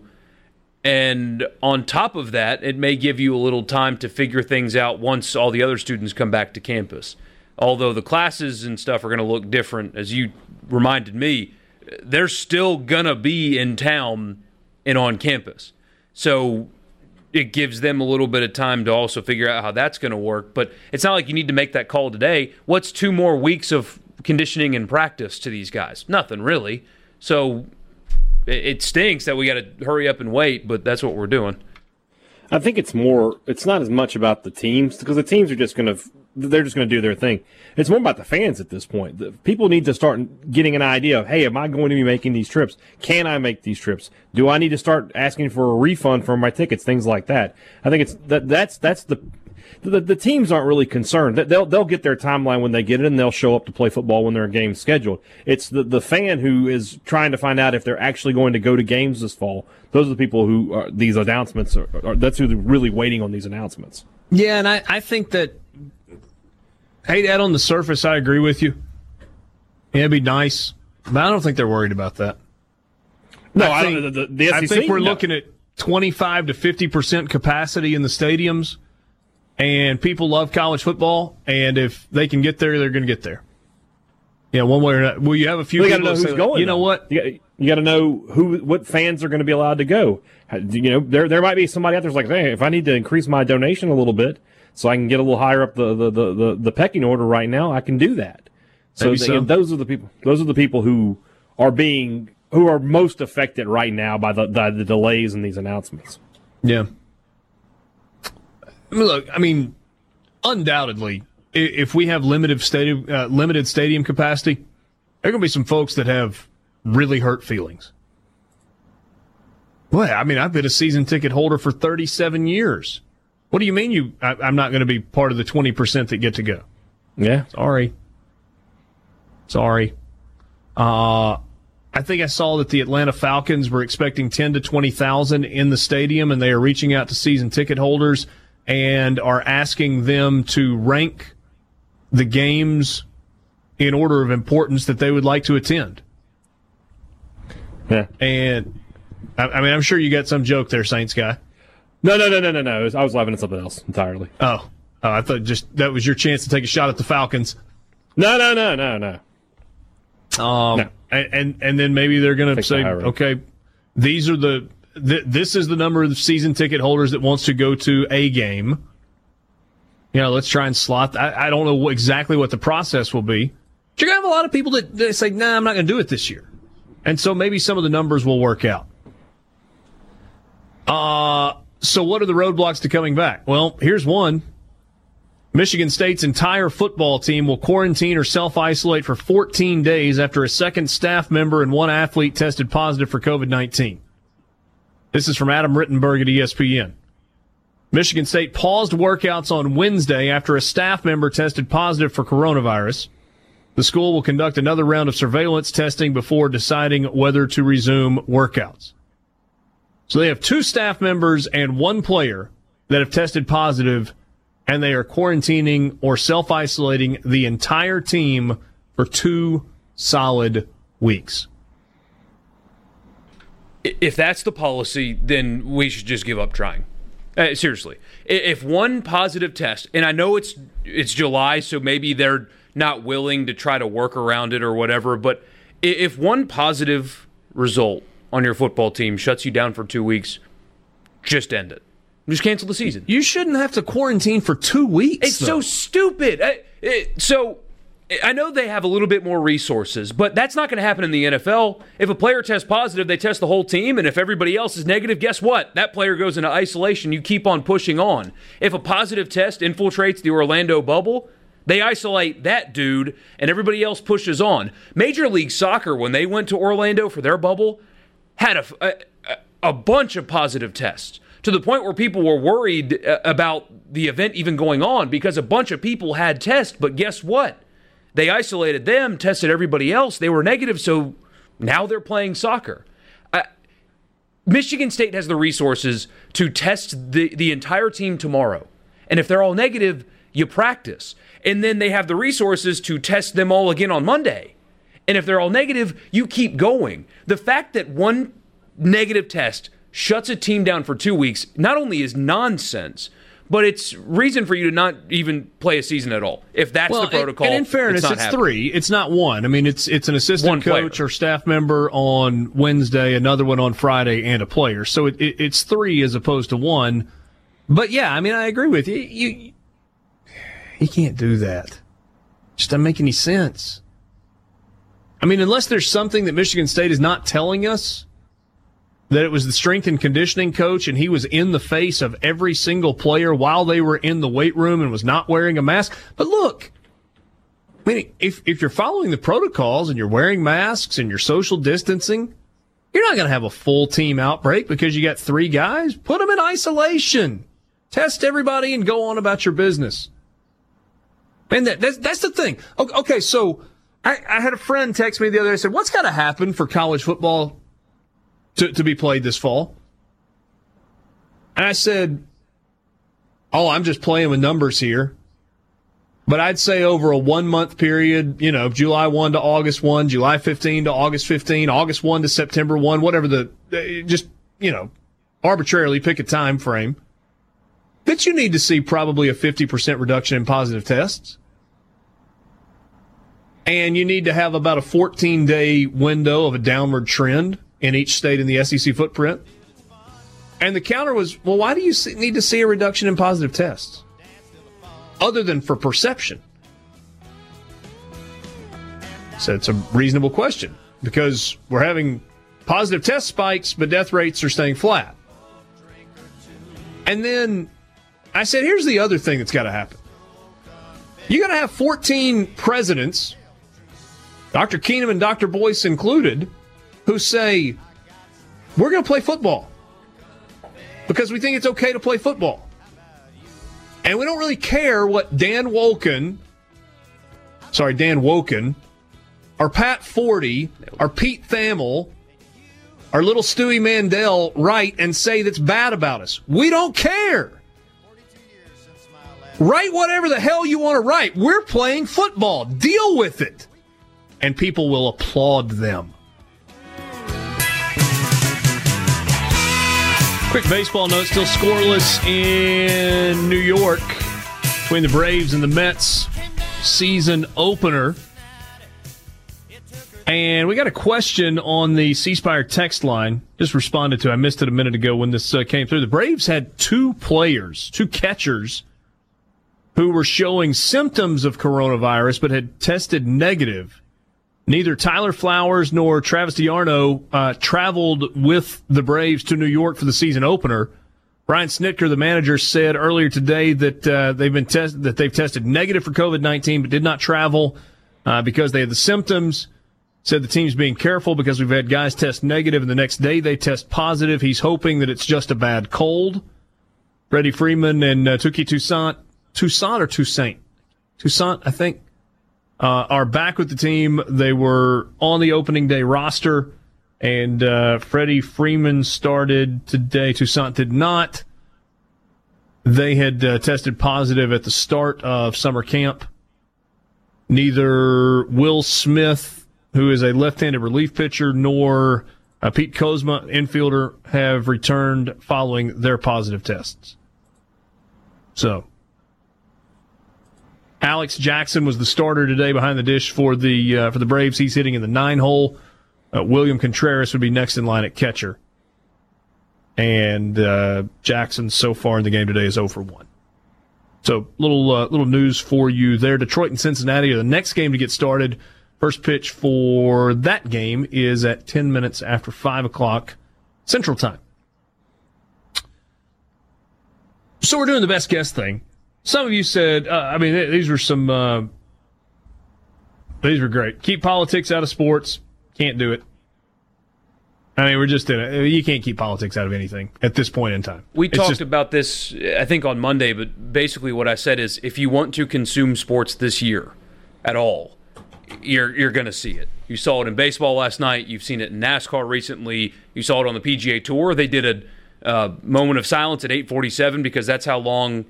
And on top of that, it may give you a little time to figure things out once all the other students come back to campus although the classes and stuff are going to look different, as you reminded me, they're still going to be in town and on campus. So it gives them a little bit of time to also figure out how that's going to work. But it's not like you need to make that call today. What's two more weeks of conditioning and practice to these guys? Nothing really. So it stinks that we got to hurry up and wait, but that's what we're doing. I think it's more. It's not as much about the teams because the teams are just going to they're just going to do their thing. It's more about the fans at this point. The, people need to start getting an idea of, hey, am I going to be making these trips? Can I make these trips? Do I need to start asking for a refund for my tickets? Things like that. I think it's that that's that's the the, the teams aren't really concerned. They'll they'll get their timeline when they get it, and they'll show up to play football when their game's scheduled. It's the the fan who is trying to find out if they're actually going to go to games this fall. Those are the people who are, these announcements are, are. That's who's really waiting on these announcements. Yeah, and I, I think that Hey, Dad, on the surface, I agree with you. Yeah, it'd be nice, but I don't think they're worried about that. No, I, think, I the, the, SEC, I think we're no. looking at 25 to 50 percent capacity in the stadiums, and people love college football. And if they can get there, they're going to get there. Yeah, one way or another. Well, you have a few. Well, you got to know who's going. You know what? You got, to know who, what fans are going to be allowed to go. You know, there there might be somebody out there's like, hey, if I need to increase my donation a little bit, so I can get a little higher up the the, the, the, the pecking order right now, I can do that. So, so. those are the people. Those are the people who are being who are most affected right now by the by the delays in these announcements. Yeah. I mean, Look, I mean, undoubtedly, if we have limited stadium uh, limited stadium capacity, there are going to be some folks that have really hurt feelings. Well, I mean, I've been a season ticket holder for 37 years. What do you mean you? I, I'm not going to be part of the 20 percent that get to go. Yeah. Sorry. Sorry. Uh, I think I saw that the Atlanta Falcons were expecting 10 to 20,000 in the stadium and they are reaching out to season ticket holders and are asking them to rank the games in order of importance that they would like to attend. Yeah. And I, I mean, I'm sure you got some joke there, Saints guy. No, no, no, no, no, no. I was laughing at something else entirely. Oh, oh I thought just that was your chance to take a shot at the Falcons. No, no, no, no, no. Um, No. and, and and then maybe they're going to Take the say, okay, these are the th- this is the number of season ticket holders that wants to go to a game. You know, let's try and slot. I, I don't know what, exactly what the process will be. But you're going to have a lot of people that, that say, "Nah, I'm not going to do it this year," and so maybe some of the numbers will work out. Uh, so what are the roadblocks to coming back? Well, here's one. Michigan State's entire football team will quarantine or self isolate for 14 days after a second staff member and one athlete tested positive for COVID 19. This is from Adam Rittenberg at ESPN. Michigan State paused workouts on Wednesday after a staff member tested positive for coronavirus. The school will conduct another round of surveillance testing before deciding whether to resume workouts. So they have two staff members and one player that have tested positive and they are quarantining or self isolating the entire team for two solid weeks. If that's the policy, then we should just give up trying. Uh, seriously, if one positive test, and I know it's it's July, so maybe they're not willing to try to work around it or whatever, but if one positive result on your football team shuts you down for two weeks, just end it. Just cancel the season. You shouldn't have to quarantine for two weeks. It's so stupid. I, it, so I know they have a little bit more resources, but that's not going to happen in the NFL. If a player tests positive, they test the whole team, and if everybody else is negative, guess what? That player goes into isolation. You keep on pushing on. If a positive test infiltrates the Orlando bubble, they isolate that dude, and everybody else pushes on. Major League Soccer, when they went to Orlando for their bubble, had a, a, a bunch of positive tests to the point where people were worried uh, about the event even going on because a bunch of people had tests. But guess what? They isolated them, tested everybody else. They were negative, so now they're playing soccer. Michigan State has the resources to test the, the entire team tomorrow. And if they're all negative, you practice. And then they have the resources to test them all again on Monday. And if they're all negative, you keep going. The fact that one negative test shuts a team down for two weeks not only is nonsense, but it's reason for you to not even play a season at all. If that's the protocol, And, in fairness, it's, it's, three. It's not one. I mean, it's it's an assistant One player. coach or staff member on Wednesday, another one on Friday, and a player. So it, it, it's three as opposed to one. But yeah, I mean, I agree with you. You you can't do that. It Just doesn't make any sense. I mean, unless there's something that Michigan State is not telling us, that it was the strength and conditioning coach and he was in the face of every single player while they were in the weight room and was not wearing a mask. But look, I mean, if, if you're following the protocols and you're wearing masks and you're social distancing, you're not going to have a full team outbreak because you got three guys. Put them in isolation. Test everybody and go on about your business. And that, that's, that's the thing. Okay, so I, I had a friend text me the other day said, What's got to happen for college football to, to be played this fall? And I said, Oh, I'm just playing with numbers here. But I'd say over a one month period, you know, July 1 to August 1, July 15 to August 15, August 1 to September 1, whatever the, just, you know, arbitrarily pick a time frame, that you need to see probably a 50% reduction in positive tests. And you need to have about a 14 day window of a downward trend in each state in the SEC footprint. And the counter was, well, why do you need to see a reduction in positive tests? Other than for perception. So it's a reasonable question because we're having positive test spikes, but death rates are staying flat. And then I said, here's the other thing that's got to happen. You got to have 14 presidents, Dr. Keenum and Dr. Boyce included, who say, we're going to play football because we think it's okay to play football. And we don't really care what Dan Wolken, sorry, Dan Woken, or Pat Forde, or Pete Thamel, or little Stewie Mandel write and say that's bad about us. We don't care. Write whatever the hell you want to write. We're playing football. Deal with it. And people will applaud them. Quick baseball note still scoreless in New York between the Braves and the Mets season opener. And we got a question on the C Spire text line. Just responded to. I missed it a minute ago when this uh, came through. The Braves had two players, two catchers, who were showing symptoms of coronavirus but had tested negative. Neither Tyler Flowers nor Travis d'Arnaud uh, traveled with the Braves to New York for the season opener. Brian Snitker, the manager, said earlier today that uh, they've been tested that they've tested negative for COVID nineteen, but did not travel uh, because they had the symptoms. Said the team's being careful because we've had guys test negative, and the next day they test positive. He's hoping that it's just a bad cold. Freddie Freeman and uh, Touki Toussaint, Toussaint or Toussaint, Toussaint, I think, uh, are back with the team. They were on the opening day roster, and uh, Freddie Freeman started today. Toussaint did not. They had uh, tested positive at the start of summer camp. Neither Will Smith who is a left-handed relief pitcher, nor uh, Pete Kozma, infielder, have returned following their positive tests. So, Alex Jackson was the starter today behind the dish for the uh, for the Braves. He's hitting in the nine hole. Uh, William Contreras would be next in line at catcher. And uh, Jackson so far in the game today is 0 for 1. So little uh, little news for you there. Detroit and Cincinnati are the next game to get started. First pitch for that game is at 10 minutes after 5 o'clock Central Time. So we're doing the best guess thing. Some of you said, uh, I mean, these were some, uh, these were great. Keep politics out of sports. Can't do it. I mean, we're just in it. You can't keep politics out of anything at this point in time. We it's talked just, about this, I think, on Monday, but basically what I said is if you want to consume sports this year at all, you're you're going to see it. You saw it in baseball last night. You've seen it in NASCAR recently. You saw it on the PGA Tour. They did a uh, moment of silence at 8:47 because that's how long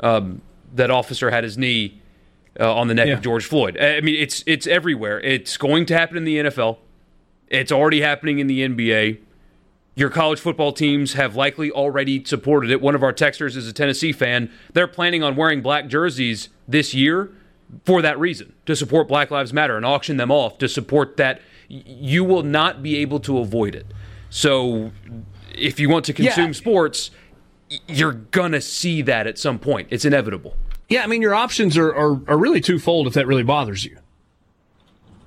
um, that officer had his knee uh, on the neck yeah. of George Floyd. I mean, it's it's everywhere. It's going to happen in the NFL. It's already happening in the NBA. Your college football teams have likely already supported it. One of our texters is a Tennessee fan. They're planning on wearing black jerseys this year for that reason to support Black Lives Matter and auction them off to support that. You will not be able to avoid it. So, if you want to consume yeah. sports, you're gonna see that at some point. It's inevitable. Yeah, I mean, your options are, are, are really twofold if that really bothers you.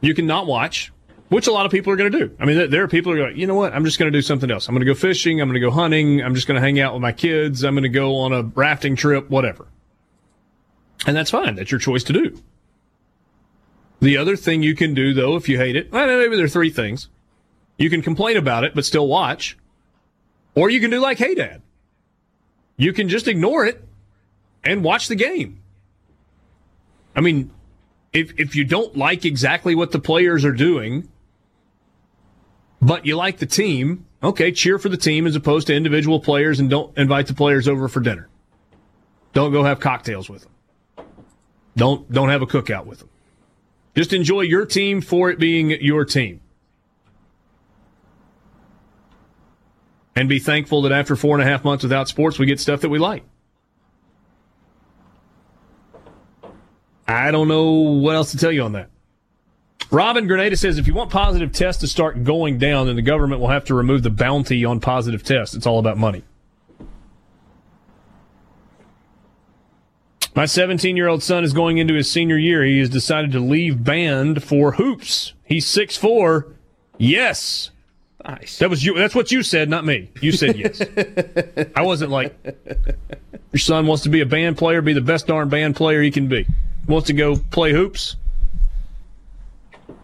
You can not watch, which a lot of people are going to do. I mean, there are people who are going, you know what? I'm just going to do something else. I'm going to go fishing. I'm going to go hunting. I'm just going to hang out with my kids. I'm going to go on a rafting trip, whatever. And that's fine. That's your choice to do. The other thing you can do, though, if you hate it, I well, maybe there are three things. You can complain about it, but still watch. Or you can do like Hey Dad. You can just ignore it and watch the game. I mean, if, if you don't like exactly what the players are doing, but you like the team, okay, cheer for the team as opposed to individual players and don't invite the players over for dinner. Don't go have cocktails with them. Don't don't have a cookout with them. Just enjoy your team for it being your team. And be thankful that after four and a half months without sports, we get stuff that we like. I don't know what else to tell you on that. Robin Grenada says if you want positive tests to start going down, then the government will have to remove the bounty on positive tests. It's all about money. My 17 year old son is going into his senior year. He has decided to leave band for hoops. He's six four. Yes. Nice. That was you. That's what you said, not me. You said yes. I wasn't like, your son wants to be a band player, be the best darn band player he can be. wants to go play hoops.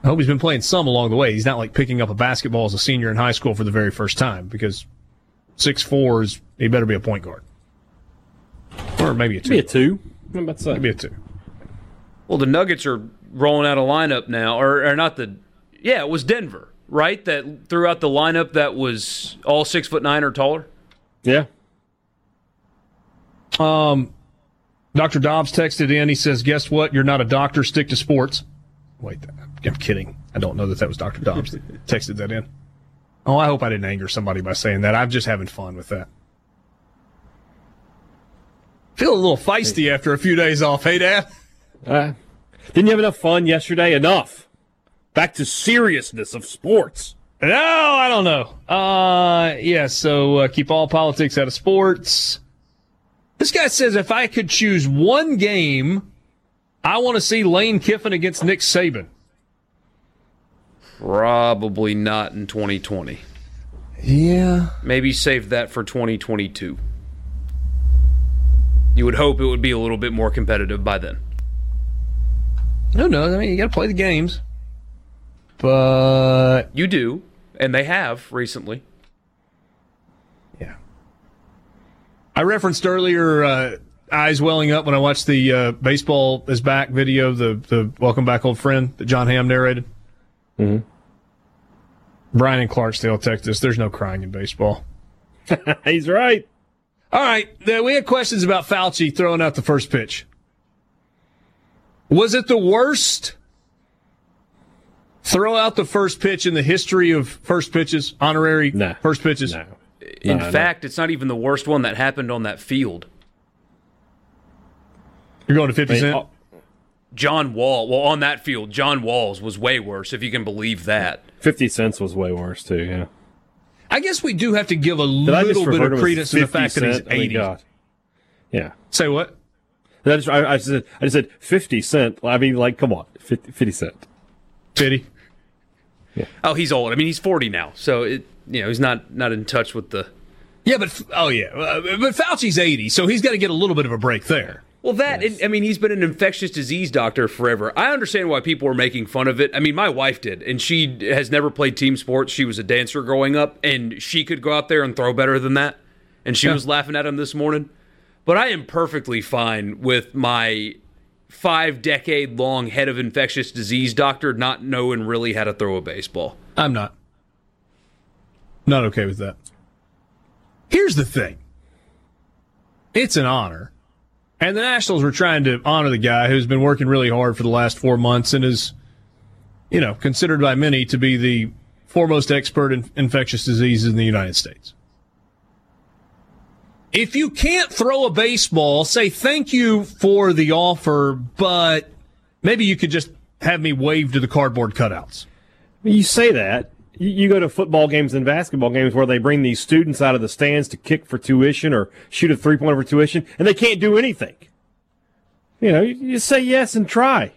I hope he's been playing some along the way. He's not like picking up a basketball as a senior in high school for the very first time because six four is he better be a point guard. Or maybe a two. Be a two. I'm about to say. Maybe a two. Well, the Nuggets are rolling out a lineup now, or, or not the. Yeah, it was Denver, right? That threw out the lineup that was all six foot nine or taller. Yeah. Um, Dr. Dobbs texted in. He says, "Guess what? You're not a doctor. Stick to sports." Wait, I'm kidding. I don't know that that was Dr. Dobbs that texted that in. Oh, I hope I didn't anger somebody by saying that. I'm just having fun with that. Feel a little feisty after a few days off. Hey, Dad. Uh, didn't you have enough fun yesterday? Enough. Back to seriousness of sports. No, I don't know. Uh, yeah. So uh, keep all politics out of sports. This guy says if I could choose one game, I want to see Lane Kiffin against Nick Saban. Probably not in 2020. Yeah. Maybe save that for 2022. You would hope it would be a little bit more competitive by then. No, no. I mean, you got to play the games. But You do, and they have recently. yeah, I referenced earlier uh, eyes welling up when I watched the uh, baseball is back video, the the welcome back old friend that Jon Hamm narrated. Mm-hmm. Brian in Clarksdale, Texas. There's no crying in baseball. He's right. All right, we had questions about Fauci throwing out the first pitch. Was it the worst throw out the first pitch in the history of first pitches, honorary No. first pitches? No. In No, no. fact, it's not even the worst one that happened on that field. You're going to 50 I mean, Cent? oh, John Wall, well, on that field, John Walls was way worse, if you can believe that. 50 cents was way worse, too, yeah. I guess we do have to give a Did little bit of to credence to the 50 fact that he's cent? 80. God. Yeah. Say what? Did I just, I, I, just said, I just said 50 cent. I mean, like, come on. 50, 50 cent. 50. Oh, he's old. I mean, he's 40 now, so it, you know, he's not not in touch with the. Yeah, but oh yeah, uh, but Fauci's 80, so he's got to get a little bit of a break there. Well, that and, I mean, he's been an infectious disease doctor forever. I understand why people were making fun of it. I mean, my wife did, and she has never played team sports. She was a dancer growing up, and she could go out there and throw better than that. And she Yeah. was laughing at him this morning. But I am perfectly fine with my five decade long head of infectious disease doctor not knowing really how to throw a baseball. I'm not. Not okay with that. Here's the thing. It's an honor. And the Nationals were trying to honor the guy who's been working really hard for the last four months and is, you know, considered by many to be the foremost expert in infectious diseases in the United States. If you can't throw a baseball, say thank you for the offer, but maybe you could just have me wave to the cardboard cutouts. You say that. You, go to football games and basketball games where they bring these students out of the stands to kick for tuition or shoot a three pointer for tuition, and they can't do anything. You know, you, you say yes and try.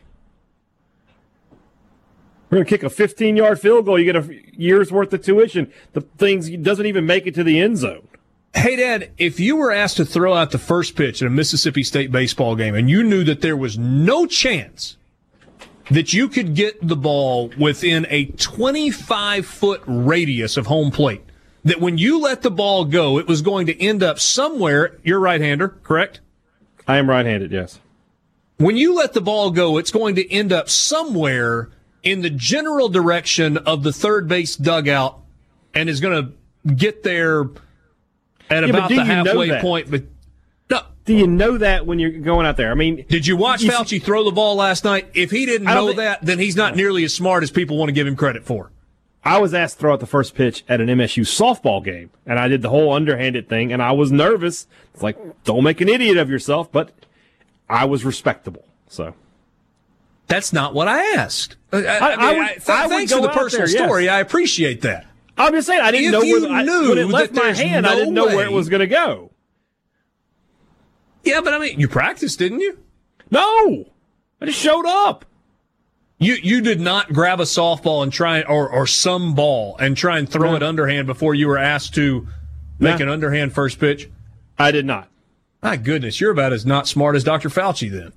We're going to kick a 15 yard field goal. You get a year's worth of tuition. The thing doesn't even make it to the end zone. Hey, Dad, if you were asked to throw out the first pitch in a Mississippi State baseball game and you knew that there was no chance that you could get the ball within a 25 foot radius of home plate, that when you let the ball go, it was going to end up somewhere, you're right hander, correct? I am right handed, yes. When you let the ball go, it's going to end up somewhere in the general direction of the third base dugout and is going to get there at but about the you know halfway point. But no, Do you know that when you're going out there? I mean, did you watch You- Fauci throw the ball last night? If he didn't know think- that, then he's not nearly as smart as people want to give him credit for. I was asked to throw out the first pitch at an MSU softball game, and I did the whole underhanded thing, and I was nervous. It's like, don't make an idiot of yourself, but I was respectable. So That's not what I asked. Uh, uh, I, I, I mean, I- would thanks go for the personal there, yes. story. I appreciate that. I'm just saying, I didn't If know where I, knew when it left my hand. I no didn't know where it way- was going to go. Yeah, but I mean, you practiced, didn't you? No, I just showed up. You you did not grab a softball and try or or some ball and try and throw No. it underhand before you were asked to make No. an underhand first pitch. I did not. My goodness, you're about as not smart as Dr. Fauci then.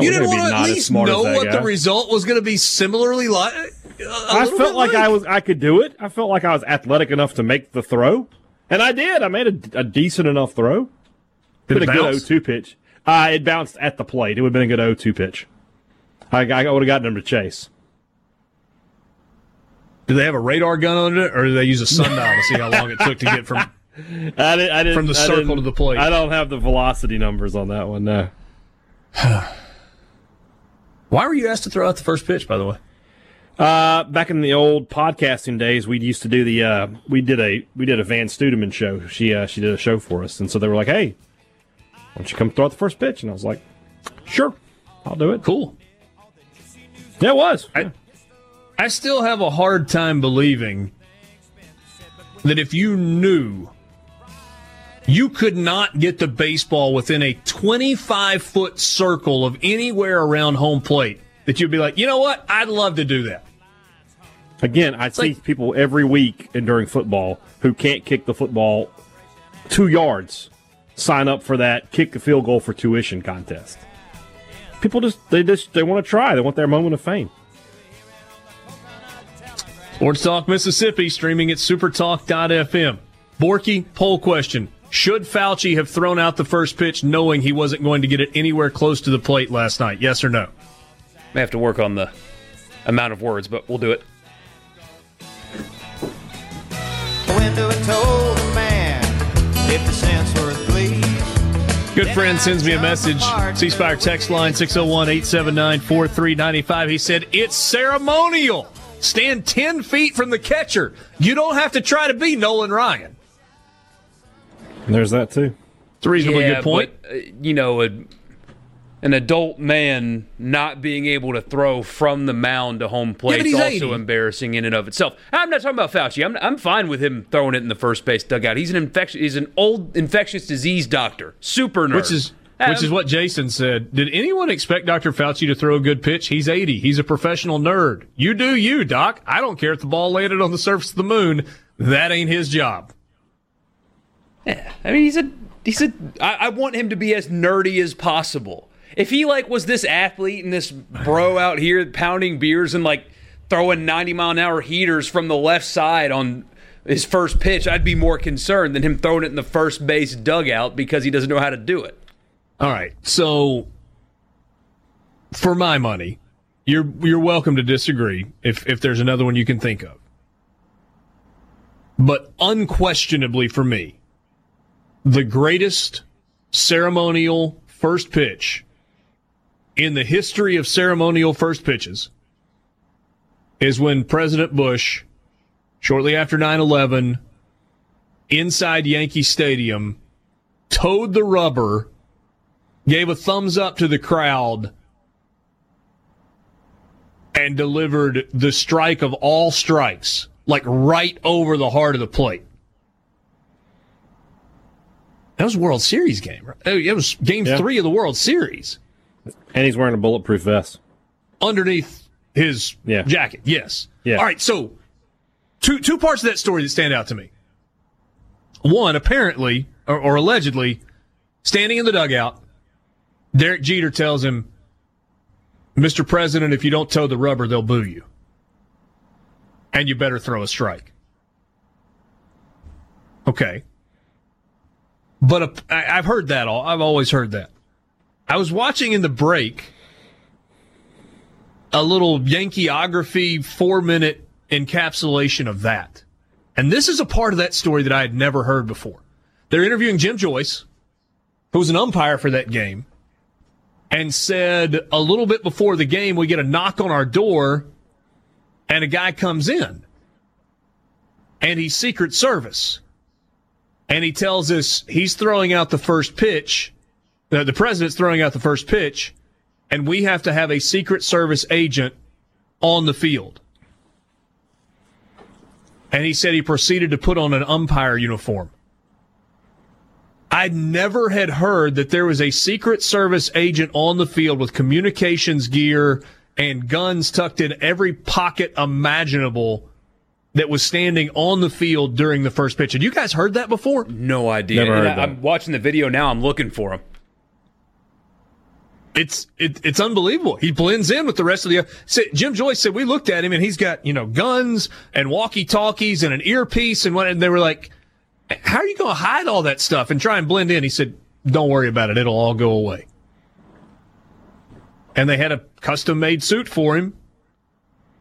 You didn't want to at least know what guy. the result was going to be similarly like. I felt like, like, I was I could do it. I felt like I was athletic enough to make the throw, and I did. I made a, a decent enough throw. Did it a bounce? good 0-2 pitch. Uh, it bounced at the plate. It would have been a good 0-2 pitch. I, I would have gotten him to chase. Do they have a radar gun on it, or do they use a sundial to see how long it took to get from I didn't, I didn't, from the circle to the plate? I don't have the velocity numbers on that one. No. Why were you asked to throw out the first pitch? By the way. Uh, back in the old podcasting days, we used to do the uh, we did a we did a Van Studeman show. She uh, she did a show for us, and so they were like, "Hey, why don't you come throw out the first pitch?" And I was like, "Sure, I'll do it." Cool. Yeah, it was. I, I still have a hard time believing that if you knew you could not get the baseball within a 25 foot circle of anywhere around home plate, that you'd be like, you know what? I'd love to do that. Again, I it's see like, people every week and during football who can't kick the football two yards sign up for that kick the field goal for tuition contest. People just they just they want to try. They want their moment of fame. Sports Talk Mississippi, streaming at supertalk.fm. Borky, poll question. Should Fauci have thrown out the first pitch knowing he wasn't going to get it anywhere close to the plate last night? Yes or no? May have to work on the amount of words, but we'll do it. Good friend sends me a message. C Spire text line 601 879 4395. He said, It's ceremonial. Stand 10 feet from the catcher. You don't have to try to be Nolan Ryan. There's that too. It's a reasonably yeah, good point. But, uh, you know, a, an adult man not being able to throw from the mound to home plate yeah, is also 80. embarrassing in and of itself. I'm not talking about Fauci. I'm, I'm fine with him throwing it in the first base dugout. He's an infectious, he's an old infectious disease doctor, super nerd. Which is which is what Jason said. Did anyone expect Dr. Fauci to throw a good pitch? He's 80. He's a professional nerd. You do you, Doc. I don't care if the ball landed on the surface of the moon. That ain't his job. Yeah, I mean, he's a he's a. I, I want him to be as nerdy as possible. If he like was this athlete and this bro out here pounding beers and like throwing 90 mile an hour heaters from the left side on his first pitch, I'd be more concerned than him throwing it in the first base dugout because he doesn't know how to do it. All right. So for my money, you're you're welcome to disagree if if there's another one you can think of. But unquestionably for me, the greatest ceremonial first pitch in the history of ceremonial first pitches is when President Bush, shortly after 9 11, inside Yankee Stadium, toed the rubber gave a thumbs up to the crowd and delivered the strike of all strikes, like right over the heart of the plate. That was World Series game. Right? Oh, it was game yeah. three of the World Series. And he's wearing a bulletproof vest. Underneath his yeah. jacket, yes. Yeah. All right, so two two parts of that story that stand out to me. One, apparently, or, or allegedly, standing in the dugout, Derek Jeter tells him, Mr. President, if you don't toe the rubber, they'll boo you. And you better throw a strike. Okay. But uh, I've heard that all. I've always heard that. I was watching in the break a little Yankeeography four minute encapsulation of that. And this is a part of that story that I had never heard before. They're interviewing Jim Joyce, who was an umpire for that game and said a little bit before the game, we get a knock on our door and a guy comes in and he's Secret Service. And he tells us he's throwing out the first pitch. Uh, the president's throwing out the first pitch and we have to have a Secret Service agent on the field. And he said he proceeded to put on an umpire uniform. I never had heard that there was a Secret Service agent on the field with communications gear and guns tucked in every pocket imaginable that was standing on the field during the first pitch. Had you guys heard that before? No idea. Never heard I, am watching the video now. I'm looking for him. It's it, it's unbelievable. He blends in with the rest of the. Jim Joyce said we looked at him and he's got you know guns and walkie talkies and an earpiece and what, and they were like, "How are you going to hide all that stuff and try and blend in?" He said, "Don't worry about it. It'll all go away." And they had a custom made suit for him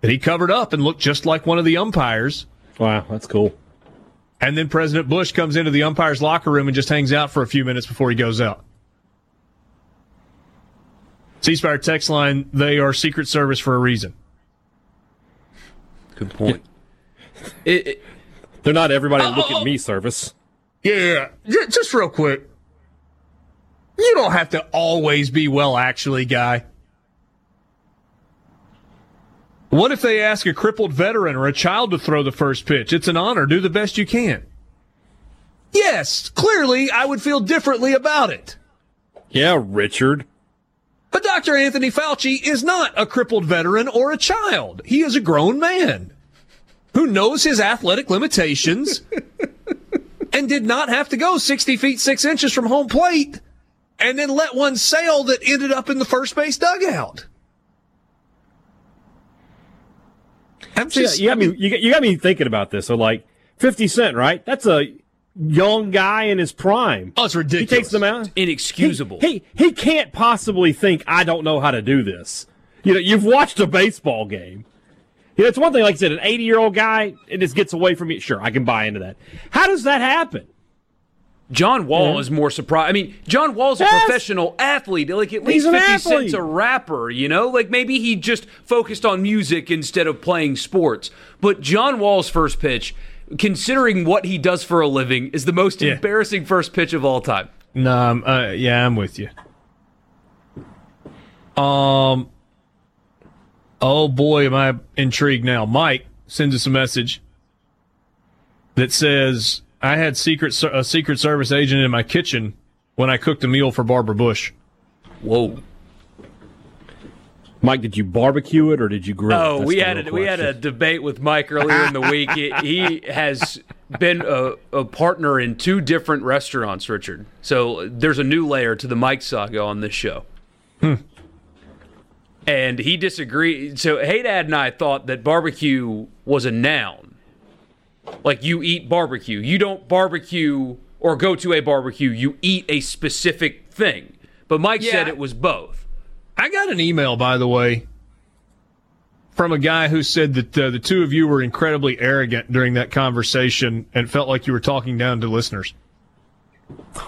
that he covered up and looked just like one of the umpires. Wow, that's cool. And then President Bush comes into the umpire's locker room and just hangs out for a few minutes before he goes out. C Spire text line, they are Secret Service for a reason. Good point. it, it, They're not everybody uh, look at me service. Yeah, Yeah, just real quick. You don't have to always be well actually, guy. What if they ask a crippled veteran or a child to throw the first pitch? It's an honor. Do the best you can. Yes, clearly I would feel differently about it. Yeah, Richard. But Dr. Anthony Fauci is not a crippled veteran or a child. He is a grown man who knows his athletic limitations and did not have to go 60 feet 6 inches from home plate and then let one sail that ended up in the first base dugout. I'm just, you got I mean, me, you got, you got me thinking about this. So like 50 Cent, right? That's a young guy in his prime. Oh, it's ridiculous. He takes them out. Inexcusable. He, he, he can't possibly think I don't know how to do this. You know, you've watched a baseball game. You know, it's one thing, like I said, an 80 year old guy and just gets away from you. Sure, I can buy into that. How does that happen? John Wall yeah. is more surprised. I mean, John Wall's a yes. professional athlete. Like at least 50 athlete. Cent's a rapper, you know? Like maybe he just focused on music instead of playing sports. But John Wall's first pitch considering what he does for a living, is the most yeah. embarrassing first pitch of all time. No, um, uh, yeah, I'm with you. Um, oh boy, am I intrigued now. Mike sends us a message that says I had secret a Secret Service agent in my kitchen when I cooked a meal for Barbara Bush. Whoa. Mike, did you barbecue it or did you grill oh, it? Oh, we had a, we had a debate with Mike earlier in the week. He, he has been a, a, partner in two different restaurants, Richard. So there's a new layer to the Mike saga on this show. Hmm. And he disagreed. So Hey Dad and I thought that barbecue was a noun. Like you eat barbecue. You don't barbecue or go to a barbecue. You eat a specific thing. But Mike yeah. said it was both. I got an email, by the way, from a guy who said that uh, the two of you were incredibly arrogant during that conversation and felt like you were talking down to listeners.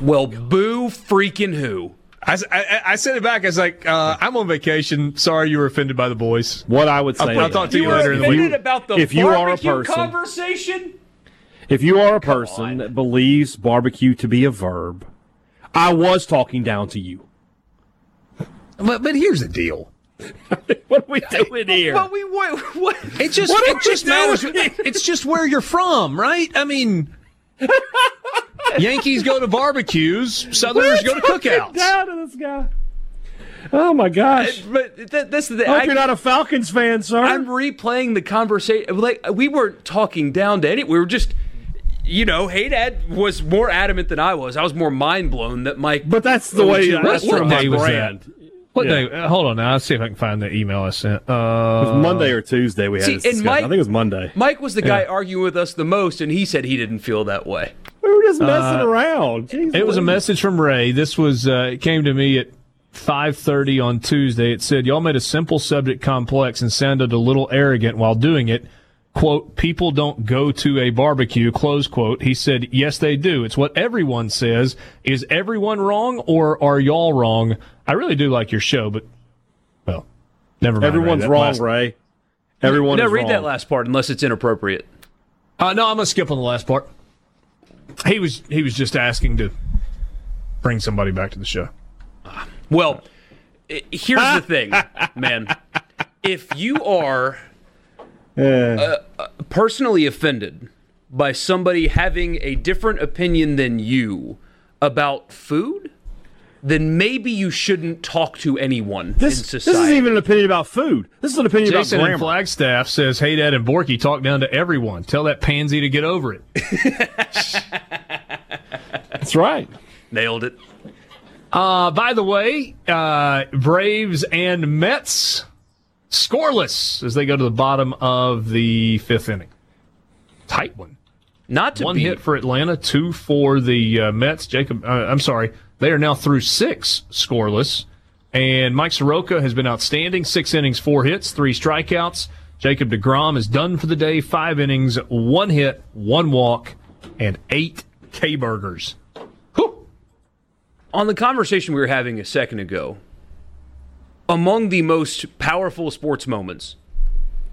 Well, boo freaking who. I, I, I sent it back. I was like, uh, I'm on vacation. Sorry you were offended by the boys. What I would say. I'll, I'll talk to you, you later in the week. about the if you are a person, conversation? If you are a person that believes barbecue to be a verb, I was talking down to you. But but here's the deal. what are we doing here? But we what? what it just what it just matters. It's just where you're from, right? I mean. Yankees go to barbecues. Southerners go to cookouts. Down to this guy. Oh my gosh! Uh, but th- this is the. I hope I, you're not a Falcons fan, sir. I'm replaying the conversation. Like we weren't talking down to any. We were just, you know, Hey Dad was more adamant than I was. I was more mind blown that Mike. But that's the way. That's from my brand. What yeah. day? Uh, hold on now. Let's see if I can find the email I sent. Uh, it was Monday or Tuesday we had see, this Mike, I think it was Monday. Mike was the guy yeah. arguing with us the most, and he said he didn't feel that way. We were just messing uh, around. Jeez, it was a message from Ray. This was uh, it came to me at 5:30 on Tuesday. It said, "Y'all made a simple subject complex and sounded a little arrogant while doing it." Quote, people don't go to a barbecue, close quote. He said, yes, they do. It's what everyone says. Is everyone wrong or are y'all wrong? I really do like your show, but, well, never mind. Everyone's Ray. wrong, last... Ray. Everyone no, read wrong. that last part unless it's inappropriate. Uh, no, I'm going to skip on the last part. He was, he was just asking to bring somebody back to the show. Well, here's the thing, man. If you are uh, personally offended by somebody having a different opinion than you about food, then maybe you shouldn't talk to anyone this, in society. This isn't even an opinion about food. This is an opinion Jason about grammar. in Flagstaff says, "Hey, Dad and Borky talk down to everyone. Tell that pansy to get over it." That's right. Nailed it. Uh, by the way, uh, Braves and Mets scoreless as they go to the bottom of the fifth inning. Tight one. Not to one be hit for Atlanta, two for the uh, Mets. Jacob, uh, I'm sorry, they are now through six scoreless, and Mike Soroka has been outstanding. Six innings, four hits, three strikeouts. Jacob Degrom is done for the day. Five innings, one hit, one walk, and eight K burgers. on the conversation we were having a second ago, among the most powerful sports moments,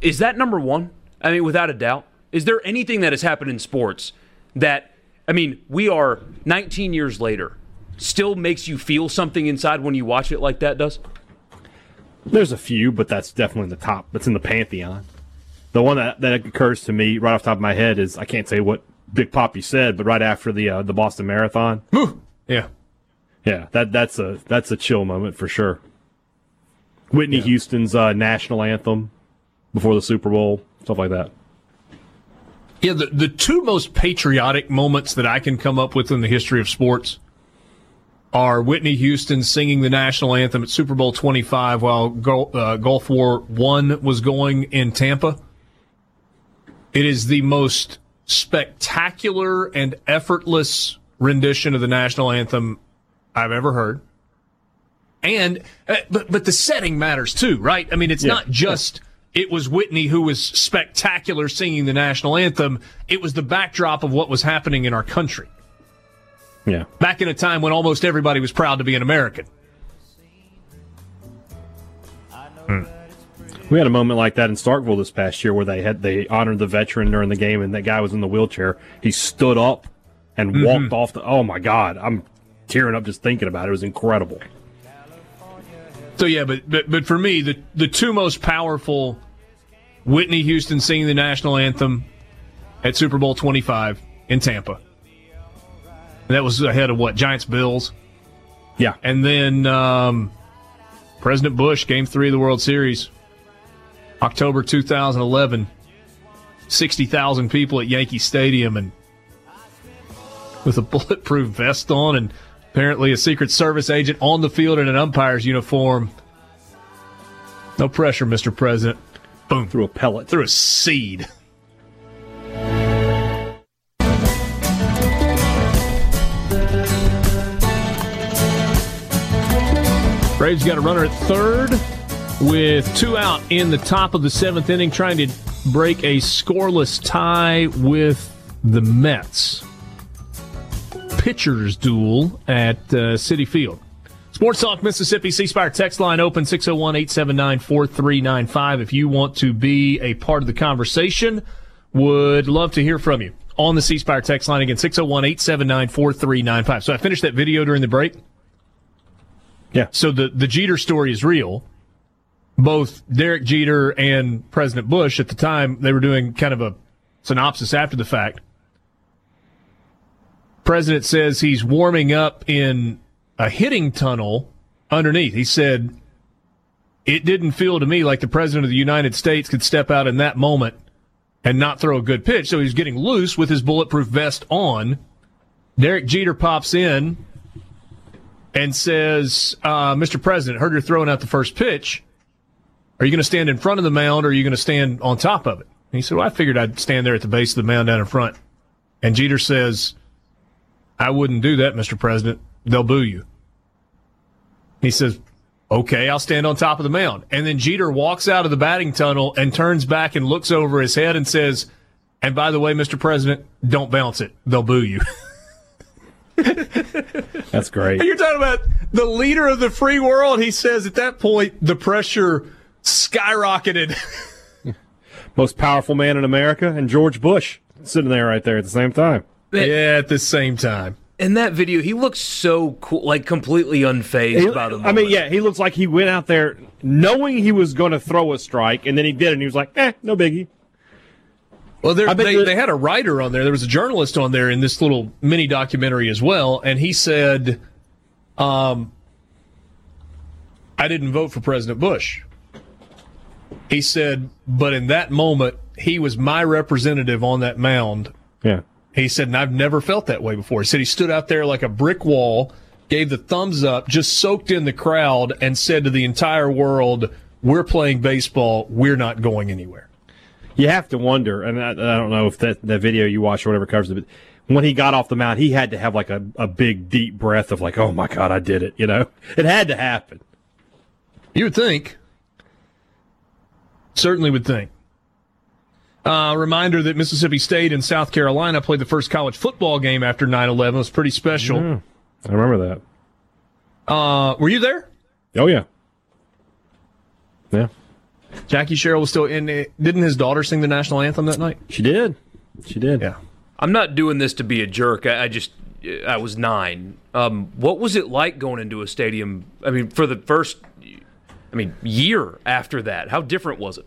is that number one? I mean, without a doubt. Is there anything that has happened in sports that, I mean, we are 19 years later, still makes you feel something inside when you watch it like that does? There's a few, but that's definitely the top. That's in the pantheon. The one that, that occurs to me right off the top of my head is I can't say what Big Poppy said, but right after the uh, the Boston Marathon, Yeah. yeah, that that's a that's a chill moment for sure. Whitney Houston's uh, national anthem before the Super Bowl, stuff like that. Yeah, the, the two most patriotic moments that I can come up with in the history of sports are Whitney Houston singing the national anthem at Super Bowl 25 while uh, Gulf War One was going in Tampa. It is the most spectacular and effortless rendition of the national anthem I've ever heard. And uh, but but the setting matters too, right? I mean, it's Yeah. not just it was Whitney who was spectacular singing the national anthem. It was the backdrop of what was happening in our country Yeah, back in a time when almost everybody was proud to be an American. we had a moment like that in Starkville this past year where they had they honored the veteran during the game, and that guy was in the wheelchair. He stood up and walked off the. Oh my God, I'm tearing up just thinking about it. It was incredible. So yeah, but but but for me, the the two most powerful Whitney Houston singing the national anthem at Super Bowl 25 in Tampa. And that was ahead of what Giants Bills, Yeah, and then um, President Bush Game Three of the World Series, October 2011. Sixty thousand people at Yankee Stadium, and with a bulletproof vest on, and apparently a Secret Service agent on the field in an umpire's uniform. No pressure, Mr. President. Boom. threw a pellet. Threw a seed. Braves got a runner at third with two out in the top of the seventh inning, trying to break a scoreless tie with the Mets. Pitchers duel at uh, Citi Field. Sports Talk Mississippi C Spire text line open 601 879 4395. If you want to be a part of the conversation, would love to hear from you on the C Spire text line again 601 879 4395. So I finished that video during the break. Yeah. So the, the Jeter story is real. Both Derek Jeter and President Bush at the time, they were doing kind of a synopsis after the fact. President says he's warming up in a hitting tunnel underneath. He said, It didn't feel to me like the President of the United States could step out in that moment and not throw a good pitch. So he's getting loose with his bulletproof vest on. Derek Jeter pops in and says, uh, Mr. President, heard you're throwing out the first pitch. Are you going to stand in front of the mound or are you going to stand on top of it? And he said, Well, I figured I'd stand there at the base of the mound down in front. And Jeter says, I wouldn't do that, Mr. President. They'll boo you. He says, Okay, I'll stand on top of the mound. And then Jeter walks out of the batting tunnel and turns back and looks over his head and says, And by the way, Mr. President, don't bounce it. They'll boo you. That's great. You're talking about the leader of the free world. He says at that point, the pressure skyrocketed. Most powerful man in America, and George Bush sitting there right there at the same time. Yeah, at the same time. In that video, he looks so cool, like completely unfazed He- by the I mean, yeah, he looks like he went out there knowing he was going to throw a strike, and then he did, it, and he was like, "Eh, no biggie." Well, there, I bet they, the- they had a writer on there. There was a journalist on there in this little mini documentary as well, and he said, um, "I didn't vote for President Bush." He said, "But in that moment, he was my representative on that mound." Yeah, He said, and I've never felt that way before. He said he stood out there like a brick wall, gave the thumbs up, just soaked in the crowd, and said to the entire world, "We're playing baseball. We're not going anywhere." You have to wonder, and I, I don't know if that that video you watch or whatever covers it, but when he got off the mound, he had to have like a, a big deep breath of like, "Oh my god, I did it!" You know, it had to happen. You would think. Certainly would think. Uh, reminder that Mississippi State and South Carolina played the first college football game after 9 11. It was pretty special. Yeah, I remember that. Uh, were you there? Oh, yeah. Yeah. Jackie Sherrill was still in. It. Didn't his daughter sing the national anthem that night? She did. She did. Yeah. I'm not doing this to be a jerk. I, I just, I was nine. Um, what was it like going into a stadium? I mean, for the first, I mean, year after that, how different was it?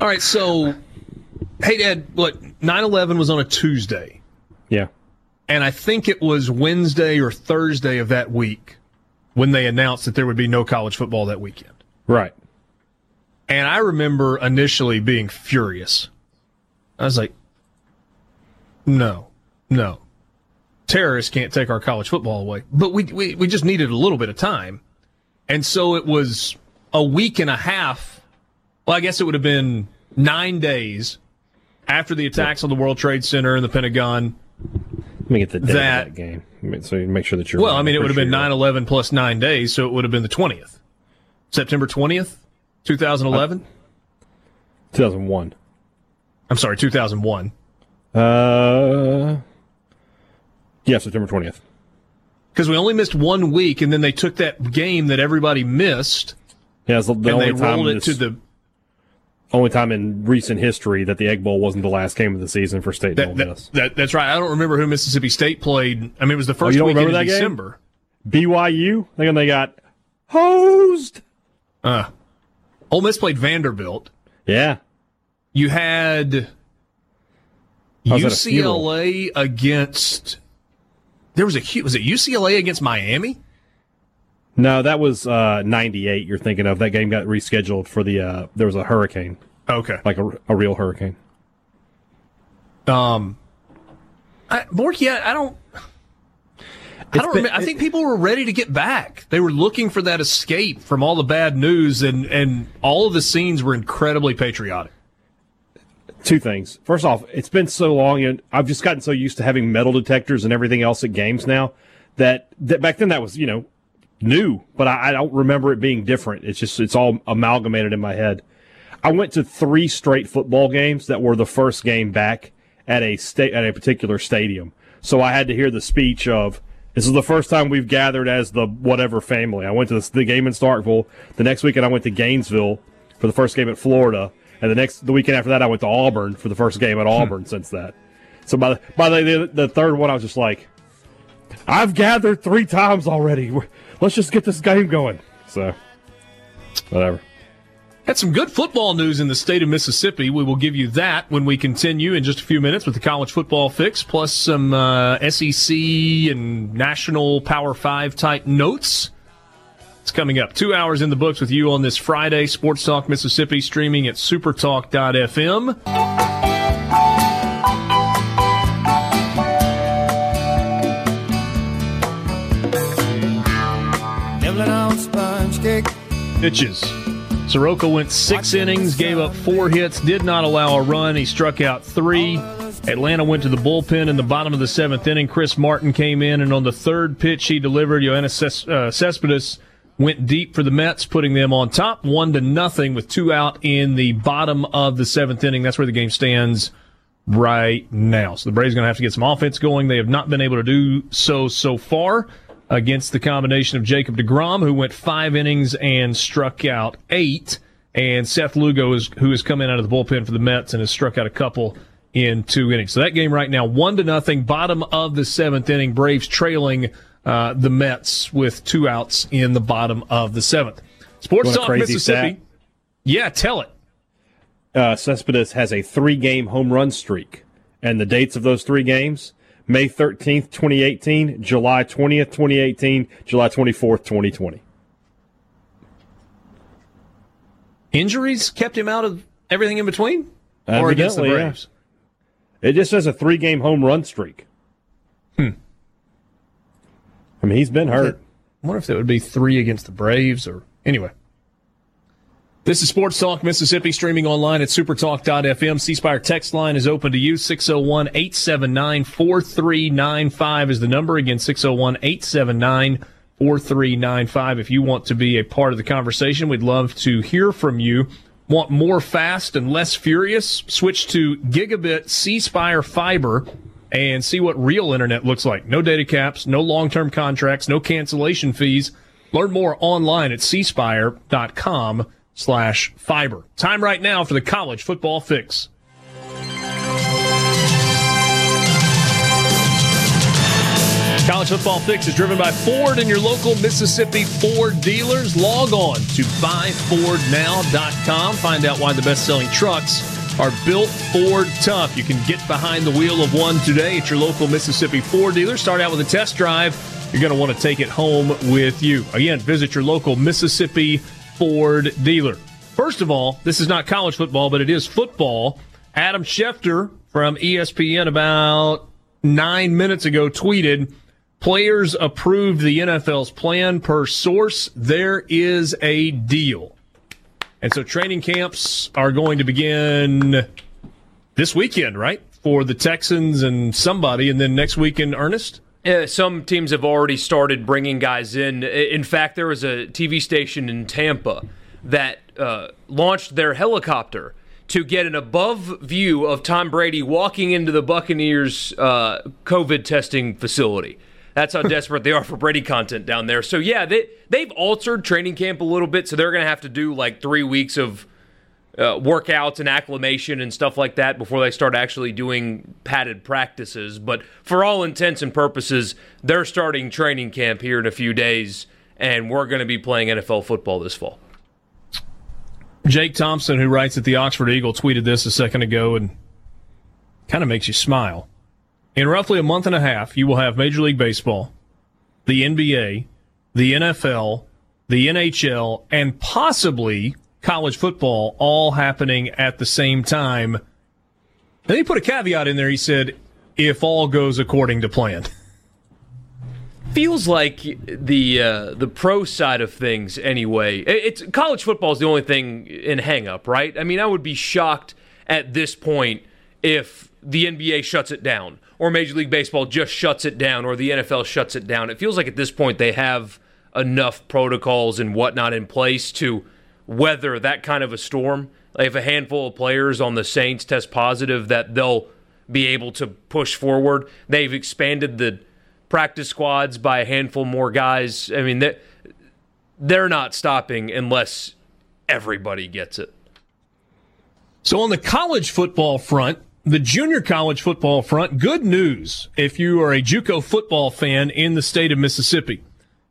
All right, so, hey, Dad, what, 9 11 was on a Tuesday. Yeah. And I think it was Wednesday or Thursday of that week when they announced that there would be no college football that weekend. Right. And I remember initially being furious. I was like, no, no. Terrorists can't take our college football away. But we, we, we just needed a little bit of time. And so it was a week and a half. Well, I guess it would have been nine days after the attacks on the World Trade Center and the Pentagon. Let me get the date that, of that game. So you make sure that you're. Well, I mean, it would have been 9 11 plus nine days, so it would have been the 20th. September 20th, 2011? 2001. I'm sorry, 2001. Uh, yeah, September 20th. Because we only missed one week, and then they took that game that everybody missed. Yeah, the, the and only they time rolled it this, to the only time in recent history that the Egg Bowl wasn't the last game of the season for State that, that, that, that's right. I don't remember who Mississippi State played. I mean, it was the first oh, weekend in December. Game? BYU. I think they got hosed. Uh, Ole Miss played Vanderbilt. Yeah. You had UCLA against. There was a was it UCLA against Miami? No, that was uh, '98. You're thinking of that game got rescheduled for the. Uh, there was a hurricane. Okay, like a, a real hurricane. Um, I, Borky, I, I don't. I don't been, remember. I think people were ready to get back. They were looking for that escape from all the bad news, and and all of the scenes were incredibly patriotic. Two things. First off, it's been so long, and I've just gotten so used to having metal detectors and everything else at games now that that back then that was you know new, but I, I don't remember it being different. It's just it's all amalgamated in my head. I went to three straight football games that were the first game back at a state at a particular stadium. So I had to hear the speech of this is the first time we've gathered as the whatever family. I went to the, the game in Starkville. The next weekend I went to Gainesville for the first game at Florida, and the next the weekend after that I went to Auburn for the first game at hmm. Auburn. since that, so by the, by the, the the third one I was just like, I've gathered three times already. Let's just get this game going. So, whatever. Had some good football news in the state of Mississippi. We will give you that when we continue in just a few minutes with the college football fix, plus some uh, SEC and national Power Five type notes. It's coming up. Two hours in the books with you on this Friday. Sports Talk Mississippi streaming at supertalk.fm. Pitches. Soroka went six innings, gave up four hits, did not allow a run. He struck out three. Atlanta went to the bullpen in the bottom of the seventh inning. Chris Martin came in, and on the third pitch he delivered, Yoenis uh, Cespedes went deep for the Mets, putting them on top, one to nothing, with two out in the bottom of the seventh inning. That's where the game stands right now. So the Braves are going to have to get some offense going. They have not been able to do so so far against the combination of Jacob DeGrom, who went five innings and struck out eight, and Seth Lugo, is, who has come in out of the bullpen for the Mets and has struck out a couple in two innings. So that game right now, one to nothing, bottom of the seventh inning. Braves trailing uh, the Mets with two outs in the bottom of the seventh. Sports Talk Mississippi. Stat? Yeah, tell it. Uh, Cespedes has a three-game home run streak, and the dates of those three games May 13th, 2018, July 20th, 2018, July 24th, 2020. Injuries kept him out of everything in between? Evidently, or against the Braves? Yeah. It just says a three game home run streak. Hmm. I mean, he's been hurt. I wonder if that would be three against the Braves or anyway. This is Sports Talk Mississippi, streaming online at supertalk.fm. C Spire text line is open to you. 601 879 4395 is the number. Again, 601 879 4395. If you want to be a part of the conversation, we'd love to hear from you. Want more fast and less furious? Switch to gigabit C Spire fiber and see what real internet looks like. No data caps, no long term contracts, no cancellation fees. Learn more online at cspire.com slash fiber. Time right now for the college football fix. College Football Fix is driven by Ford and your local Mississippi Ford dealers. Log on to buyfordnow.com. Find out why the best selling trucks are built Ford tough. You can get behind the wheel of one today at your local Mississippi Ford dealer. Start out with a test drive. You're going to want to take it home with you. Again, visit your local Mississippi Ford dealer. First of all, this is not college football, but it is football. Adam Schefter from ESPN about nine minutes ago tweeted Players approved the NFL's plan per source. There is a deal. And so training camps are going to begin this weekend, right? For the Texans and somebody, and then next week in earnest? Yeah, some teams have already started bringing guys in. In fact, there was a TV station in Tampa that uh, launched their helicopter to get an above view of Tom Brady walking into the Buccaneers' uh, COVID testing facility. That's how desperate they are for Brady content down there. So yeah, they they've altered training camp a little bit, so they're going to have to do like three weeks of uh, workouts and acclimation and stuff like that before they start actually doing padded practices. But for all intents and purposes, they're starting training camp here in a few days, and we're going to be playing NFL football this fall. Jake Thompson, who writes at the Oxford Eagle, tweeted this a second ago and kind of makes you smile. In roughly a month and a half, you will have Major League Baseball, the NBA, the NFL, the NHL, and possibly college football all happening at the same time. Then he put a caveat in there. He said, if all goes according to plan. Feels like the uh, the pro side of things, anyway. It's college football is the only thing in hang up, right? I mean, I would be shocked at this point if the NBA shuts it down or Major League Baseball just shuts it down or the NFL shuts it down. It feels like at this point they have enough protocols and whatnot in place to weather that kind of a storm. Have a handful of players on the Saints test positive that they'll be able to push forward. They've expanded the practice squads by a handful more guys. I mean, they're not stopping unless everybody gets it. So on the college football front, the junior college football front, good news if you are a JUCO football fan in the state of Mississippi.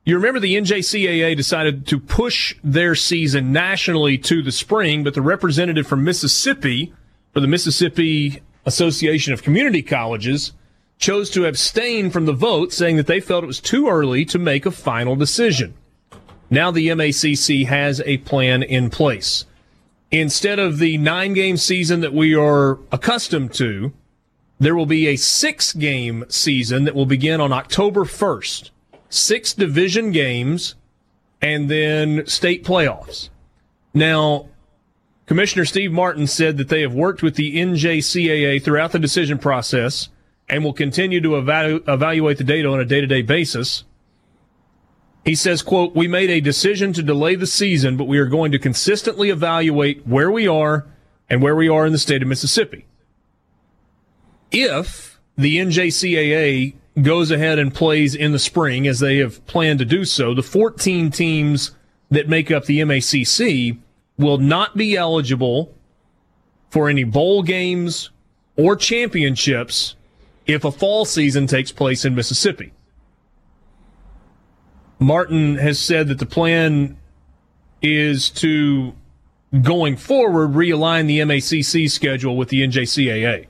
You remember the NJCAA decided to push their season nationally to the spring, but the representative from Mississippi for the Mississippi Association of Community Colleges chose to abstain from the vote, saying that they felt it was too early to make a final decision. Now the MACC has a plan in place instead of the nine game season that we are accustomed to, there will be a six game season that will begin on October 1st. Six division games and then state playoffs. Now, Commissioner Steve Martin said that they have worked with the NJCAA throughout the decision process and will continue to evalu- evaluate the data on a day to day basis. He says, quote, we made a decision to delay the season, but we are going to consistently evaluate where we are and where we are in the state of Mississippi. If the NJCAA goes ahead and plays in the spring, as they have planned to do so, the 14 teams that make up the MACC will not be eligible for any bowl games or championships if a fall season takes place in Mississippi. Martin has said that the plan is to, going forward, realign the MACC schedule with the NJCAA.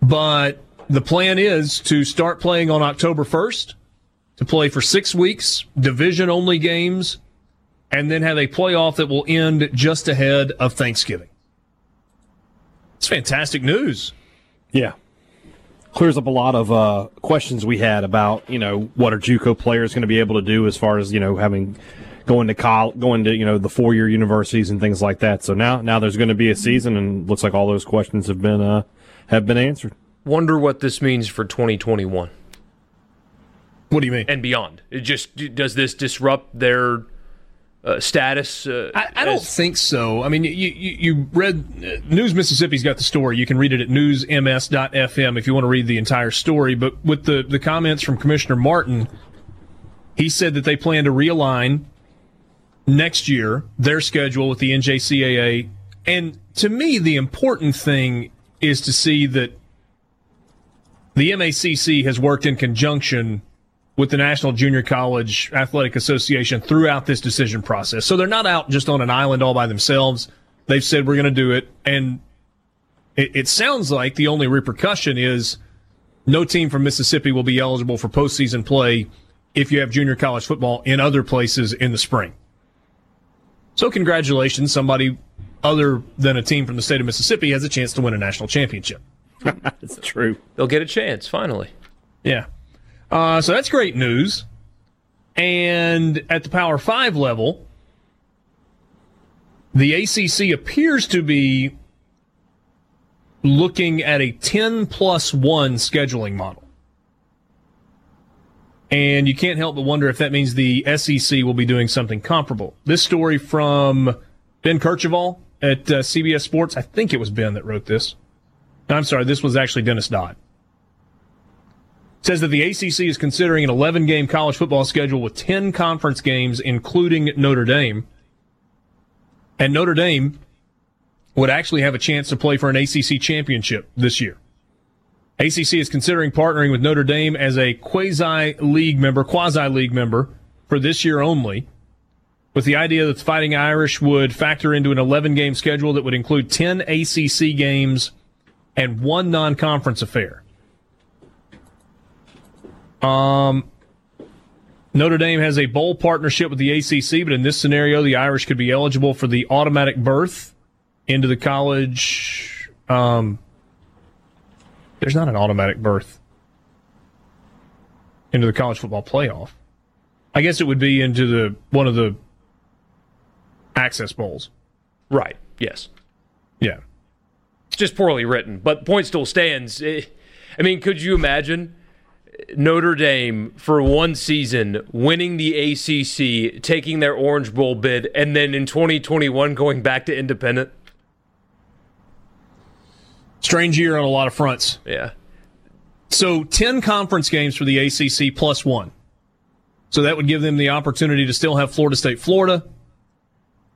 But the plan is to start playing on October 1st, to play for six weeks, division only games, and then have a playoff that will end just ahead of Thanksgiving. It's fantastic news. Yeah. clears up a lot of uh, questions we had about you know what are JUCO players going to be able to do as far as you know having going to college, going to you know the four year universities and things like that. So now now there's going to be a season, and looks like all those questions have been uh, have been answered. Wonder what this means for 2021. What do you mean? And beyond. It just does this disrupt their uh, status? Uh, I, I, don't as... think so. I mean, you, you, you read uh, News Mississippi's got the story. You can read it at newsms.fm if you want to read the entire story. But with the, the comments from Commissioner Martin, he said that they plan to realign next year their schedule with the NJCAA. And to me, the important thing is to see that the MACC has worked in conjunction with the National Junior College Athletic Association throughout this decision process. So they're not out just on an island all by themselves. They've said we're going to do it. And it, it, sounds like the only repercussion is no team from Mississippi will be eligible for postseason play if you have junior college football in other places in the spring. So congratulations, somebody other than a team from the state of Mississippi has a chance to win a national championship. That's true. They'll get a chance finally. Yeah. Uh, so that's great news. And at the Power 5 level, the ACC appears to be looking at a 10 plus 1 scheduling model. And you can't help but wonder if that means the SEC will be doing something comparable. This story from Ben Kercheval at uh, CBS Sports. I think it was Ben that wrote this. I'm sorry, this was actually Dennis Dodd says that the ACC is considering an 11 game college football schedule with 10 conference games, including Notre Dame. And Notre Dame would actually have a chance to play for an ACC championship this year. ACC is considering partnering with Notre Dame as a quasi league member, quasi league member for this year only, with the idea that the Fighting Irish would factor into an 11 game schedule that would include 10 ACC games and one non conference affair. Um, Notre Dame has a bowl partnership with the ACC, but in this scenario, the Irish could be eligible for the automatic berth into the college. Um, there's not an automatic berth into the college football playoff. I guess it would be into the one of the access bowls. Right. Yes. Yeah. Just poorly written, but point still stands. Eh, I mean, could you imagine? Notre Dame for one season, winning the ACC, taking their Orange Bowl bid, and then in 2021 going back to independent? Strange year on a lot of fronts. Yeah. So 10 conference games for the ACC plus one. So that would give them the opportunity to still have Florida State, Florida,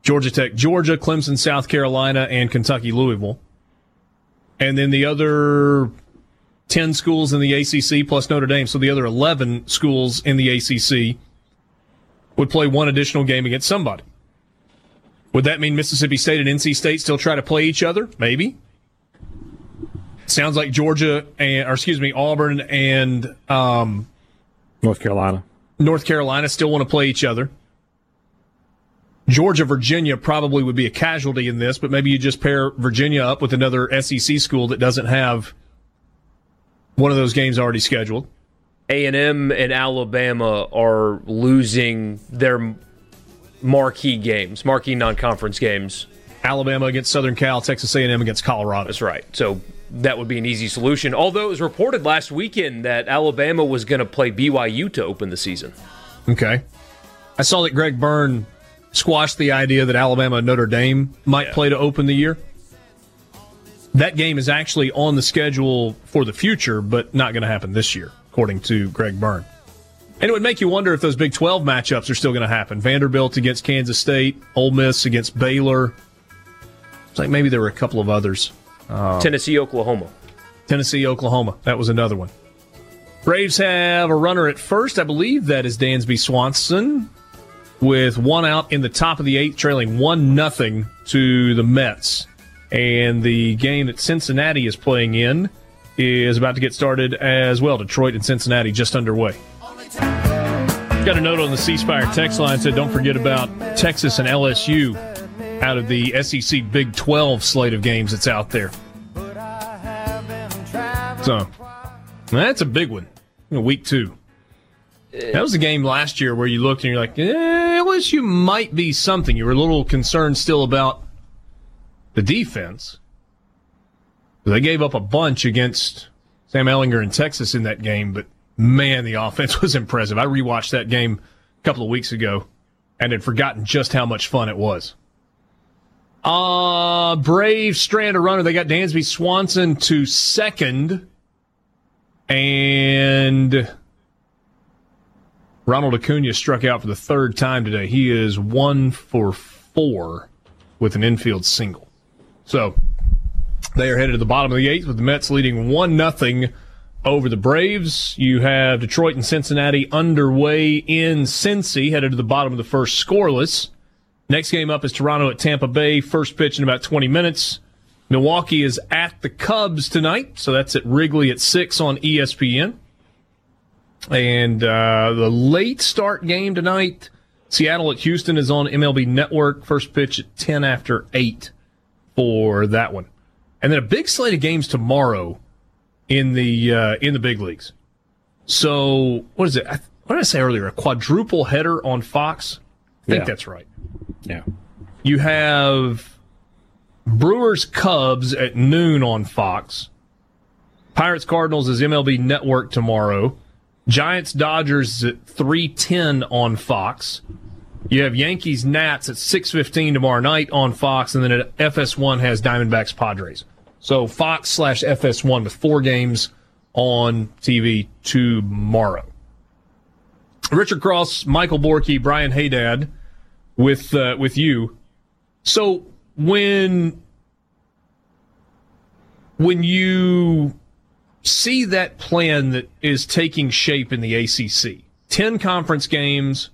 Georgia Tech, Georgia, Clemson, South Carolina, and Kentucky, Louisville. And then the other 10 schools in the ACC plus Notre Dame, so the other 11 schools in the ACC would play one additional game against somebody. Would that mean Mississippi State and NC State still try to play each other? Maybe. Sounds like Georgia and, or excuse me, Auburn and um, North Carolina. North Carolina still want to play each other. Georgia, Virginia probably would be a casualty in this, but maybe you just pair Virginia up with another SEC school that doesn't have one of those games already scheduled. A&M and Alabama are losing their marquee games, marquee non-conference games. Alabama against Southern Cal, Texas A&M against Colorado. That's right. So that would be an easy solution. Although it was reported last weekend that Alabama was going to play BYU to open the season. Okay. I saw that Greg Byrne squashed the idea that Alabama and Notre Dame might yeah. play to open the year. That game is actually on the schedule for the future, but not going to happen this year, according to Greg Byrne. And it would make you wonder if those Big 12 matchups are still going to happen. Vanderbilt against Kansas State, Ole Miss against Baylor. It's like maybe there were a couple of others. Um, Tennessee, Oklahoma. Tennessee, Oklahoma. That was another one. Braves have a runner at first. I believe that is Dansby Swanson with one out in the top of the eighth, trailing one nothing to the Mets. And the game that Cincinnati is playing in is about to get started as well. Detroit and Cincinnati just underway. Got a note on the C Spire text line said don't forget about Texas and LSU out of the SEC Big 12 slate of games that's out there. So, That's a big one. week two. That was a game last year where you looked and you're like, eh, LSU might be something. You were a little concerned still about the defense. They gave up a bunch against Sam Ehlinger in Texas in that game, but man, the offense was impressive. I rewatched that game a couple of weeks ago and had forgotten just how much fun it was. Uh, Brave strand a runner. They got Dansby Swanson to second. And Ronald Acuna struck out for the third time today. He is one for four with an infield single. So they are headed to the bottom of the eighth with the Mets leading one nothing over the Braves. You have Detroit and Cincinnati underway in Cincy, headed to the bottom of the first scoreless. Next game up is Toronto at Tampa Bay. First pitch in about 20 minutes. Milwaukee is at the Cubs tonight, so that's at Wrigley at 6 on ESPN. And uh, the late start game tonight, Seattle at Houston is on MLB Network. First pitch at 10 after 8 for that one. And then a big slate of games tomorrow in the uh, in the big leagues. So what is it? What did I say earlier? A quadruple header on Fox. I think yeah. that's right. Yeah. You have Brewers Cubs at noon on Fox. Pirates Cardinals is MLB Network tomorrow. Giants Dodgers at 310 on Fox. You have Yankees Nats at 615 tomorrow night on Fox, and then at FS1 has Diamondbacks Padres. So Fox slash FS1 with four games on TV tomorrow. Richard Cross, Michael Borky, Brian Hadad with uh, with you. So when when you see that plan that is taking shape in the ACC. 10 conference games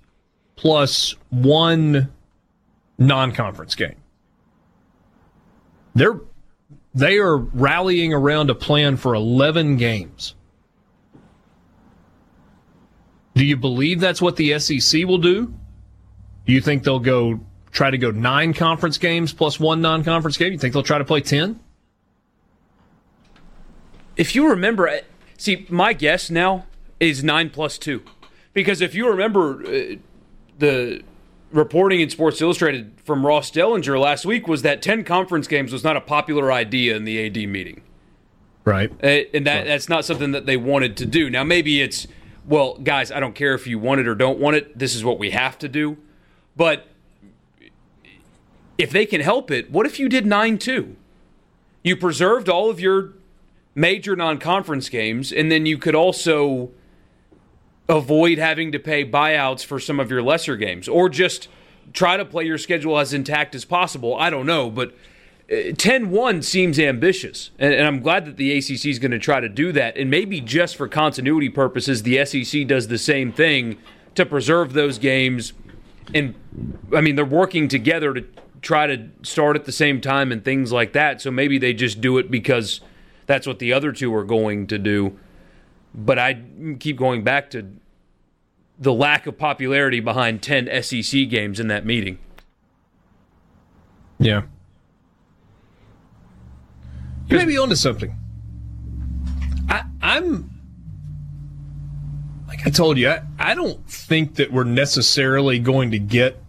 plus one non-conference game. They're they are rallying around a plan for 11 games. Do you believe that's what the SEC will do? Do you think they'll go try to go 9 conference games plus one non-conference game? You think they'll try to play 10? If you remember, see, my guess now is nine plus two, because if you remember, uh, the reporting in Sports Illustrated from Ross Dellenger last week was that ten conference games was not a popular idea in the AD meeting. Right, uh, and that right. that's not something that they wanted to do. Now maybe it's well, guys, I don't care if you want it or don't want it. This is what we have to do. But if they can help it, what if you did 9 2? You preserved all of your major non-conference games, and then you could also avoid having to pay buyouts for some of your lesser games, or just try to play your schedule as intact as possible. I don't know, but 10-1 uh, seems ambitious, and, I'm glad that the ACC is going to try to do that. And maybe just for continuity purposes, the SEC does the same thing to preserve those games. And I mean, they're working together to try to start at the same time and things like that. So maybe they just do it because – that's what the other two are going to do. But I keep going back to the lack of popularity behind 10 SEC games in that meeting. Yeah. You may be onto something. I, I'm like I told you, I, I don't think that we're necessarily going to get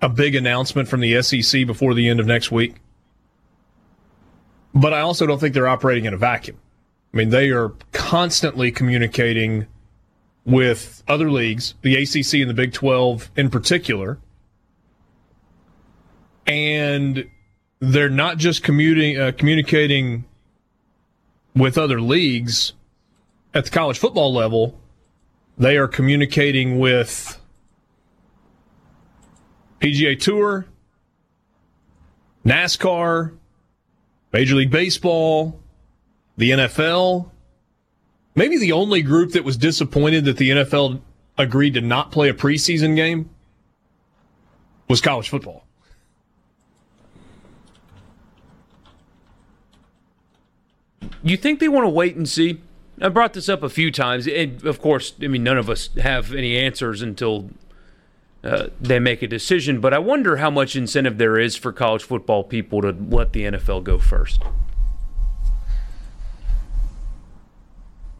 a big announcement from the SEC before the end of next week. But I also don't think they're operating in a vacuum. I mean, they are constantly communicating with other leagues, the ACC and the Big 12 in particular. And they're not just commuting, uh, communicating with other leagues at the college football level, they are communicating with PGA Tour, NASCAR, Major League Baseball, the NFL. Maybe the only group that was disappointed that the NFL agreed to not play a preseason game was college football. You think they want to wait and see? I brought this up a few times, and of course, I mean, none of us have any answers until uh, they make a decision. But I wonder how much incentive there is for college football people to let the NFL go first.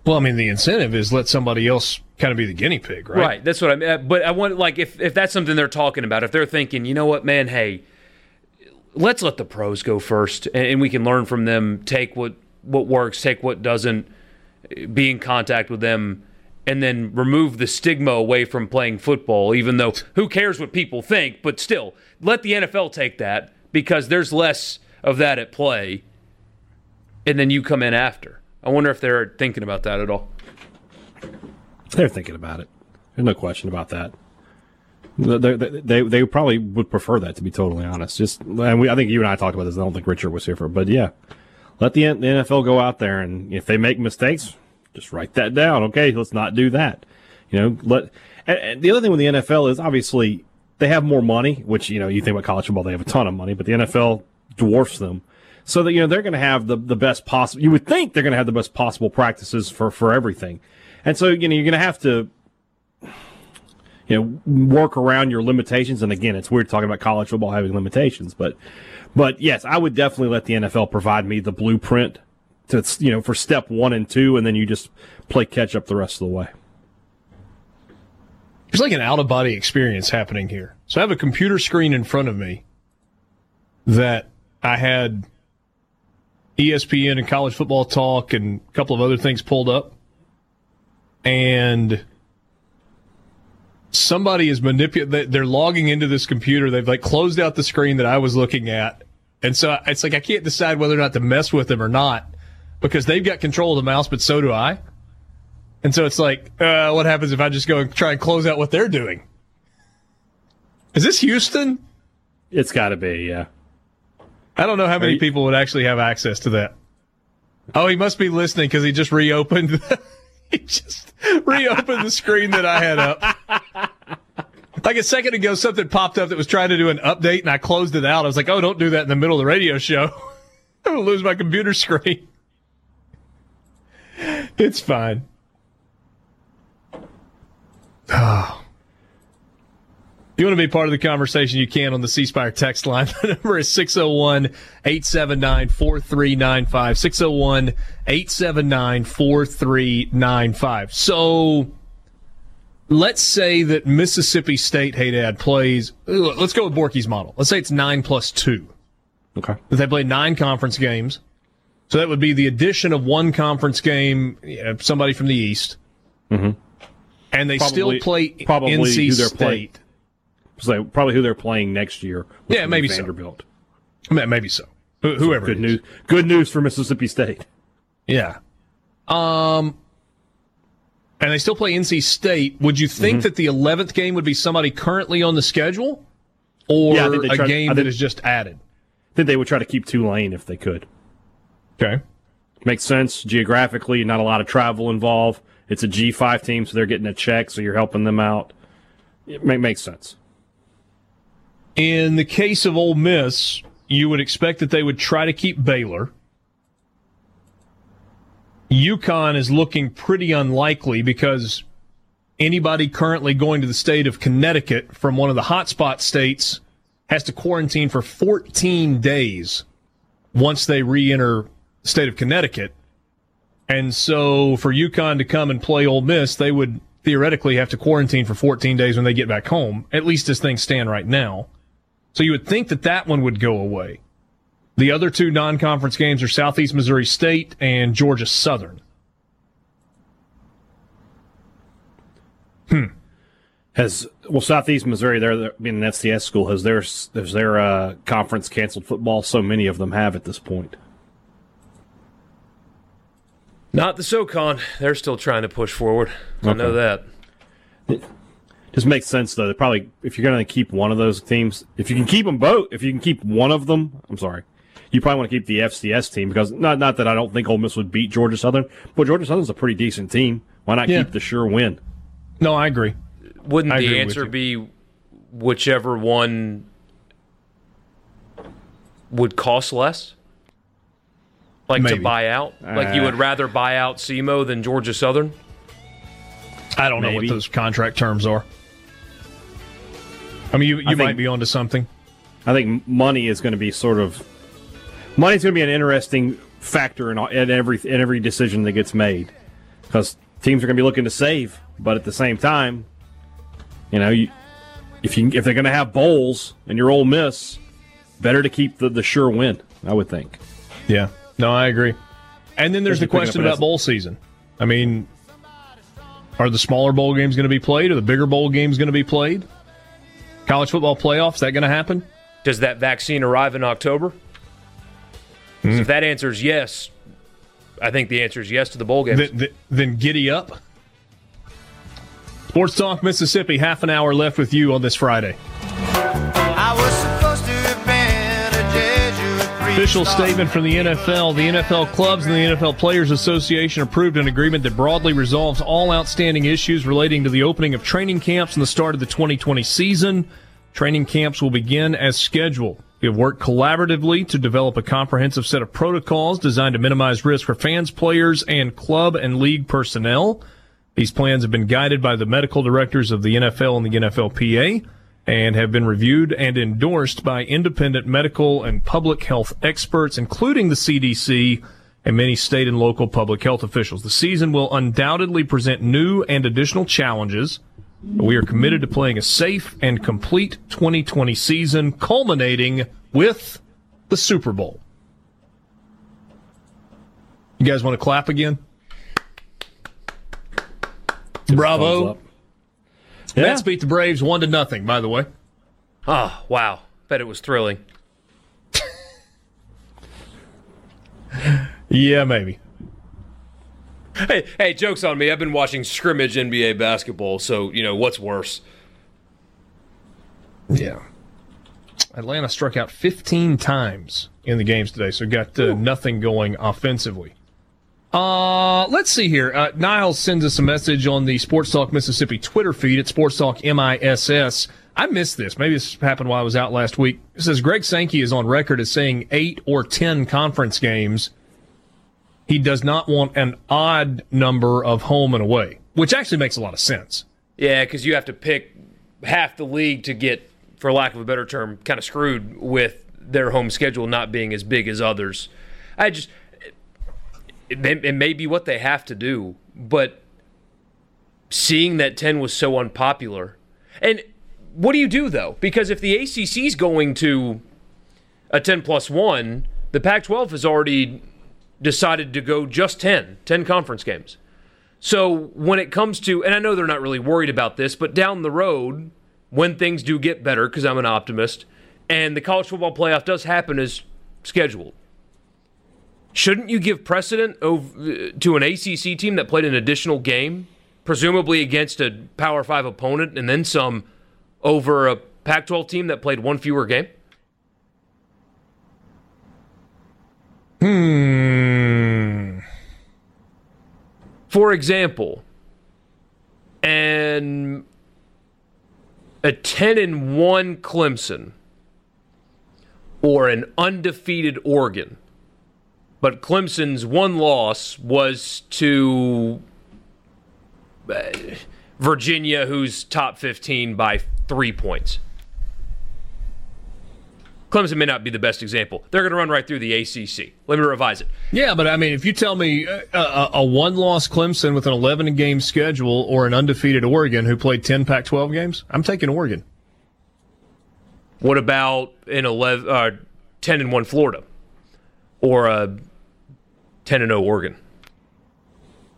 Well, I mean, the incentive is let somebody else kind of be the guinea pig, right? Right. That's what I mean. But I want like if if that's something they're talking about, if they're thinking, you know what, man, hey, let's let the pros go first, and we can learn from them. Take what what works, take what doesn't. Be in contact with them, and then remove the stigma away from playing football. Even though who cares what people think, but still let the NFL take that because there's less of that at play, and then you come in after. I wonder if they're thinking about that at all. They're thinking about it. There's no question about that. They, they, they probably would prefer that, to be totally honest. Just and we, I think you and I talked about this. I don't think Richard was here for, it, but yeah, let the, the NFL go out there and if they make mistakes, just write that down. Okay, let's not do that. You know, let. And, and the other thing with the NFL is obviously they have more money, which you know you think about college football, they have a ton of money, but the NFL dwarfs them so that you know they're going to have the the best possible. You would think they're going to have the best possible practices for for everything, and so you know you're going to have to you know work around your limitations. And again, it's weird talking about college football having limitations, but but yes, I would definitely let the NFL provide me the blueprint to you know for step one and two, and then you just play catch up the rest of the way. It's like an out of body experience happening here. So I have a computer screen in front of me that I had ESPN and college football talk and a couple of other things pulled up. And somebody is manipulating, they're logging into this computer. They've like closed out the screen that I was looking at. And so it's like I can't decide whether or not to mess with them or not because they've got control of the mouse, but so do I. And so it's like, uh, what happens if I just go and try and close out what they're doing? Is this Houston? It's got to be, yeah. I don't know how many you, people would actually have access to that. Oh, he must be listening because he just reopened. he just reopened the screen that I had up. Like a second ago, something popped up that was trying to do an update, and I closed it out. I was like, "Oh, don't do that in the middle of the radio show. I'm gonna lose my computer screen." It's fine. Oh. If you want to be part of the conversation, you can on the C Spire text line. The number is 601 879 4395. 601 879 4395. So let's say that Mississippi State, hey dad, plays, let's go with Borky's model. Let's say it's 9 plus 2. Okay. They play nine conference games. So that would be the addition of one conference game, you know, somebody from the East. Mm-hmm. And they probably, still play probably NC State. Playing so probably who they're playing next year. Yeah, maybe Vanderbilt. So. Maybe so. whoever. So good news. Good news for Mississippi State. Yeah. Um. And they still play NC State. Would you think mm-hmm. that the 11th game would be somebody currently on the schedule, or yeah, a game that is just added? I think they would try to keep Tulane if they could. Okay. Makes sense geographically. Not a lot of travel involved. It's a G5 team, so they're getting a check, so you're helping them out. It makes sense. In the case of Ole Miss, you would expect that they would try to keep Baylor. UConn is looking pretty unlikely because anybody currently going to the state of Connecticut from one of the hotspot states has to quarantine for 14 days once they re-enter the state of Connecticut. And so for UConn to come and play Ole Miss, they would theoretically have to quarantine for 14 days when they get back home, at least as things stand right now. So you would think that that one would go away. The other two non-conference games are Southeast Missouri State and Georgia Southern. Hmm. Has well Southeast Missouri, they're being an FCS school. Has their has their uh, conference canceled football? So many of them have at this point. Not the SoCon. They're still trying to push forward. I know that It just makes sense though. They probably if you're going to keep one of those teams, if you can keep them both, if you can keep one of them, I'm sorry, you probably want to keep the FCS team because not not that I don't think Ole Miss would beat Georgia Southern, but Georgia Southern's a pretty decent team. Why not yeah. keep the sure win? No, I agree. Wouldn't I the agree answer be whichever one would cost less? Like Maybe. to buy out? Like you would uh. rather buy out SEMO than Georgia Southern? I don't Maybe. know what those contract terms are. I mean, you, you I might think, be onto something. I think money is going to be sort of money's going to be an interesting factor in, in every in every decision that gets made. because teams are going to be looking to save. But at the same time, you know, you, if you if they're going to have bowls and you're Ole Miss, better to keep the, the sure win. I would think. Yeah, no, I agree. And then there's the question about bowl season. I mean, are the smaller bowl games going to be played? Are the bigger bowl games going to be played? College football playoffs, is that going to happen? Does that vaccine arrive in October? Mm. if that answer is yes, I think the answer is yes to the bowl games. Then, then giddy up. Sports Talk Mississippi, half an hour left with you on this Friday. Official statement from the NFL. The NFL clubs and the NFL Players Association approved an agreement that broadly resolves all outstanding issues relating to the opening of training camps and the start of the 2020 season. Training camps will begin as scheduled. We have worked collaboratively to develop a comprehensive set of protocols designed to minimize risk for fans, players, and club and league personnel. These plans have been guided by the medical directors of the NFL and the NFLPA and have been reviewed and endorsed by independent medical and public health experts, including the CDC and many state and local public health officials. The season will undoubtedly present new and additional challenges. but We are committed to playing a safe and complete 2020 season, culminating with the Super Bowl. You guys want to clap again? Bravo. Yeah. Mets beat the Braves one to nothing. By the way. Oh wow! Bet it was thrilling. yeah, maybe. Hey, hey, jokes on me. I've been watching scrimmage NBA basketball, so you know what's worse. Yeah. Atlanta struck out 15 times in the games today, so got uh, nothing going offensively. Uh, let's see here. Uh, Niles sends us a message on the Sports Talk Mississippi Twitter feed at Sports Talk MISS. I missed this. Maybe this happened while I was out last week. It says Greg Sankey is on record as saying eight or ten conference games. He does not want an odd number of home and away, which actually makes a lot of sense. Yeah, because you have to pick half the league to get, for lack of a better term, kind of screwed with their home schedule not being as big as others. I just it may, it may be what they have to do, but seeing that 10 was so unpopular. And what do you do, though? Because if the ACC is going to a 10 plus 1, the Pac 12 has already decided to go just 10, 10 conference games. So when it comes to, and I know they're not really worried about this, but down the road, when things do get better, because I'm an optimist, and the college football playoff does happen as scheduled, Shouldn't you give precedent to an ACC team that played an additional game, presumably against a Power 5 opponent, and then some over a Pac 12 team that played one fewer game? Hmm. For example, and a 10 and 1 Clemson or an undefeated Oregon but Clemson's one loss was to uh, Virginia, who's top 15 by three points. Clemson may not be the best example. They're going to run right through the ACC. Let me revise it. Yeah, but I mean, if you tell me uh, a, a one-loss Clemson with an 11-game schedule or an undefeated Oregon who played 10 Pac-12 games, I'm taking Oregon. What about an 11, uh, 10 and one Florida, or a 10 and 0 Oregon.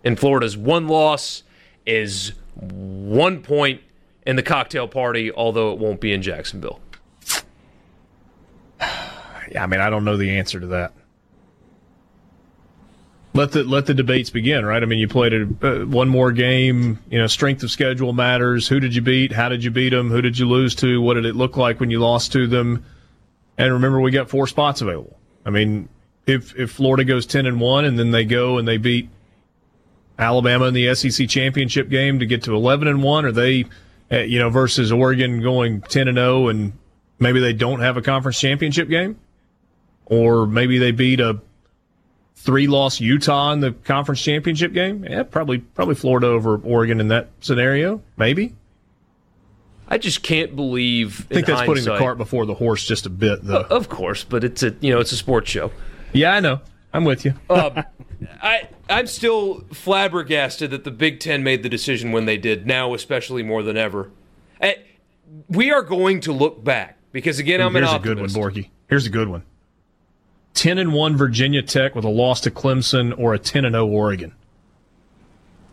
And Florida's one loss is one point in the cocktail party, although it won't be in Jacksonville. Yeah, I mean, I don't know the answer to that. Let the let the debates begin, right? I mean, you played a, uh, one more game. You know, strength of schedule matters. Who did you beat? How did you beat them? Who did you lose to? What did it look like when you lost to them? And remember, we got four spots available. I mean, if if Florida goes ten and one, and then they go and they beat Alabama in the SEC championship game to get to eleven and one, or they, uh, you know, versus Oregon going ten and zero, oh and maybe they don't have a conference championship game, or maybe they beat a three loss Utah in the conference championship game. Yeah, probably probably Florida over Oregon in that scenario, maybe. I just can't believe. I think that's hindsight, putting the cart before the horse just a bit, though. Of course, but it's a you know it's a sports show. Yeah, I know. I'm with you. uh, I I'm still flabbergasted that the Big Ten made the decision when they did. Now, especially more than ever, eh, we are going to look back because again, I'm Here's an a good one. Borky. Here's a good one. Ten and one Virginia Tech with a loss to Clemson, or a ten and zero Oregon.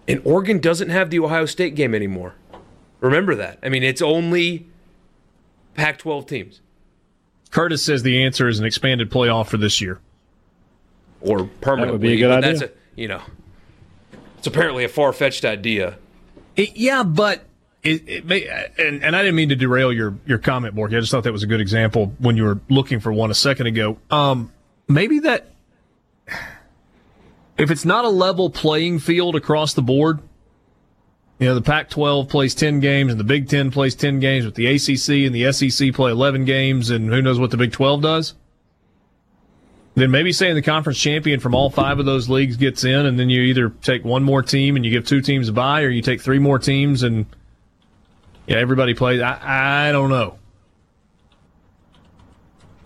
And Oregon doesn't have the Ohio State game anymore. Remember that. I mean, it's only Pac-12 teams Curtis says the answer is an expanded playoff for this year. Or permanently. That would be a good but idea. That's a, you know, it's apparently a far-fetched idea. It- yeah, but it, it may, and, and I didn't mean to derail your, your comment, Borky. I just thought that was a good example when you were looking for one a second ago. Um, maybe that if it's not a level playing field across the board, you know, the Pac 12 plays 10 games and the Big 10 plays 10 games, but the ACC and the SEC play 11 games, and who knows what the Big 12 does? Then maybe saying the conference champion from all five of those leagues gets in, and then you either take one more team and you give two teams a bye, or you take three more teams and yeah, everybody plays. I, I don't know.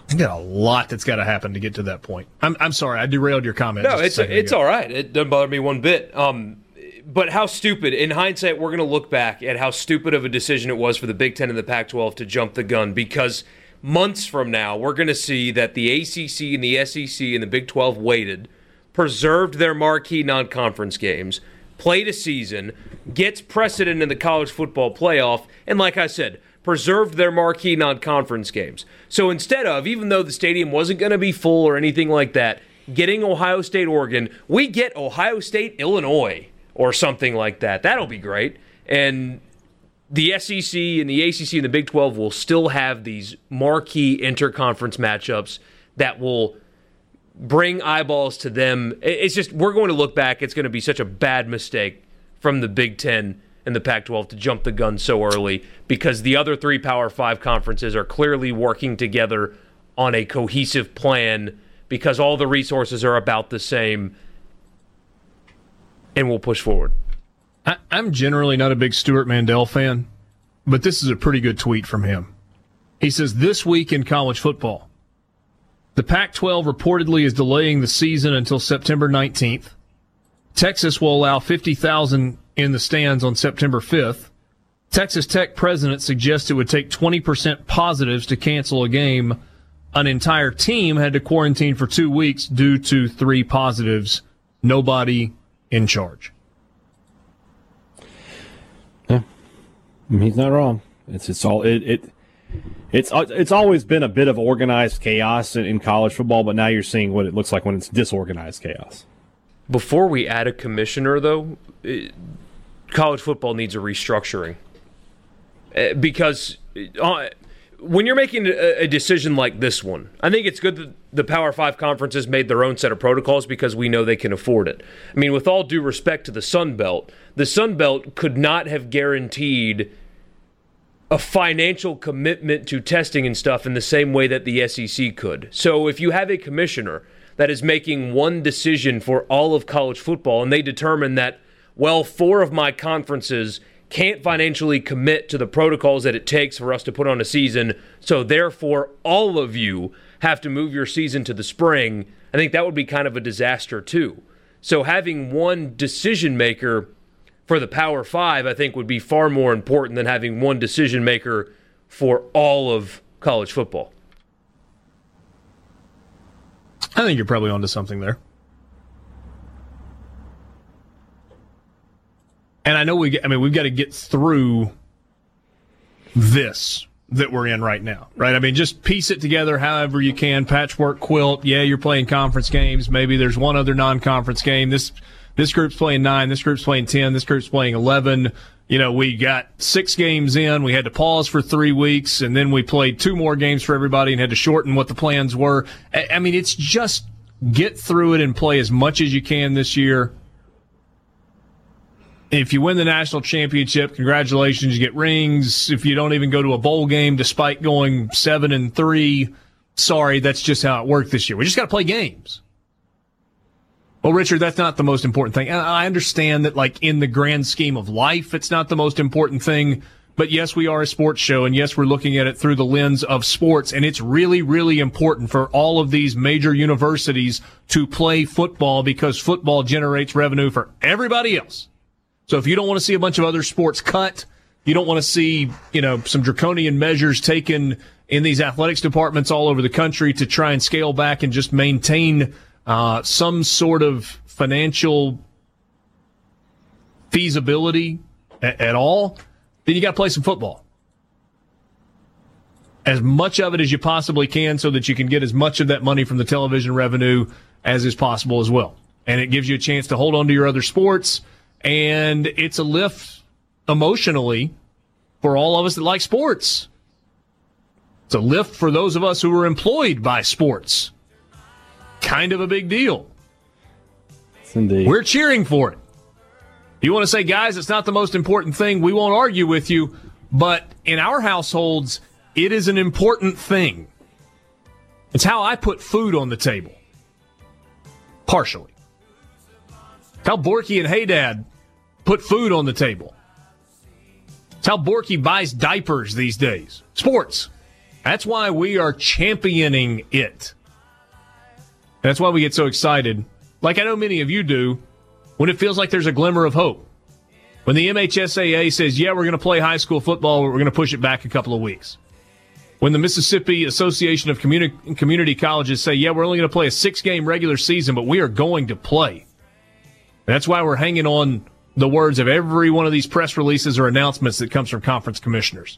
I got a lot that's got to happen to get to that point. I'm, I'm sorry, I derailed your comment. No, it's it's ago. all right. It doesn't bother me one bit. Um, but how stupid! In hindsight, we're going to look back at how stupid of a decision it was for the Big Ten and the Pac-12 to jump the gun because months from now, we're going to see that the ACC and the SEC and the Big 12 waited, preserved their marquee non-conference games, played a season, gets precedent in the college football playoff, and like I said, preserved their marquee non-conference games. So instead of, even though the stadium wasn't going to be full or anything like that, getting Ohio State, Oregon, we get Ohio State, Illinois, or something like that. That'll be great. And the SEC and the ACC and the Big 12 will still have these marquee interconference matchups that will bring eyeballs to them. It's just, we're going to look back. It's going to be such a bad mistake from the Big 10 and the Pac 12 to jump the gun so early because the other three Power 5 conferences are clearly working together on a cohesive plan because all the resources are about the same and we'll push forward. I, I'm generally not a big Stewart Mandel fan, but this is a pretty good tweet from him. He says, This week in college football, the Pac 12 reportedly is delaying the season until September 19th. Texas will allow 50,000 in the stands on September 5th. Texas Tech president suggests it would take 20% positives to cancel a game. An entire team had to quarantine for two weeks due to three positives. Nobody in charge. He's not wrong. It's it's all it, it it's it's always been a bit of organized chaos in, in college football, but now you're seeing what it looks like when it's disorganized chaos. Before we add a commissioner, though, it, college football needs a restructuring Uh, because uh, when you're making a, a decision like this one, I think it's good that the Power Five conferences made their own set of protocols because we know they can afford it. I mean, with all due respect to the Sun Belt, the Sun Belt could not have guaranteed a financial commitment to testing and stuff in the same way that the SEC could. So if you have a commissioner that is making one decision for all of college football and they determine that, well, four of my conferences can't financially commit to the protocols that it takes for us to put on a season, so therefore all of you have to move your season to the spring, I think that would be kind of a disaster too. So having one decision maker for the Power Five, I think, would be far more important than having one decision maker for all of college football. I think you're probably onto something there. And I know we I mean, we've got to get through this that we're in right now, right? I mean, just piece it together however you can, patchwork quilt. Yeah, you're playing conference games. Maybe there's one other non-conference game. This, this group's playing nine. This group's playing 10. This group's playing 11. You know, we got six games in. We had to pause for three weeks and then we played two more games for everybody and had to shorten what the plans were. I, I mean, it's just get through it and play as much as you can this year. If you win the national championship, congratulations, you get rings. If you don't even go to a bowl game despite going seven and three, sorry, that's just how it worked this year. We just got to play games. Well, Richard, that's not the most important thing. And I understand that, like, in the grand scheme of life, it's not the most important thing, But yes, we are a sports show, and yes, we're looking at it through the lens of sports, and it's really, really important for all of these major universities to play football because football generates revenue for everybody else. So if you don't want to see a bunch of other sports cut, you don't want to see, you know, some draconian measures taken in these athletics departments all over the country to try and scale back and just maintain uh, some sort of financial feasibility at, at all, then you got to play some football. As much of it as you possibly can so that you can get as much of that money from the television revenue as is possible as well. And it gives you a chance to hold on to your other sports. And it's a lift emotionally for all of us that like sports. It's a lift for those of us who are employed by sports. Kind of a big deal. Yes, indeed. We're cheering for it. You want to say, guys, it's not the most important thing, we won't argue with you. But in our households, it is an important thing. It's how I put food on the table. Partially. It's how Borky and Hey Dad put food on the table. It's how Borky buys diapers these days. Sports. That's why we are championing it. That's why we get so excited, like I know many of you do, when it feels like there's a glimmer of hope. When the MHSAA says, yeah, we're going to play high school football, we're going to push it back a couple of weeks. When the Mississippi Association of Communi- Community Colleges say, yeah, we're only going to play a six game regular season, but we are going to play. That's why we're hanging on the words of every one of these press releases or announcements that comes from conference commissioners.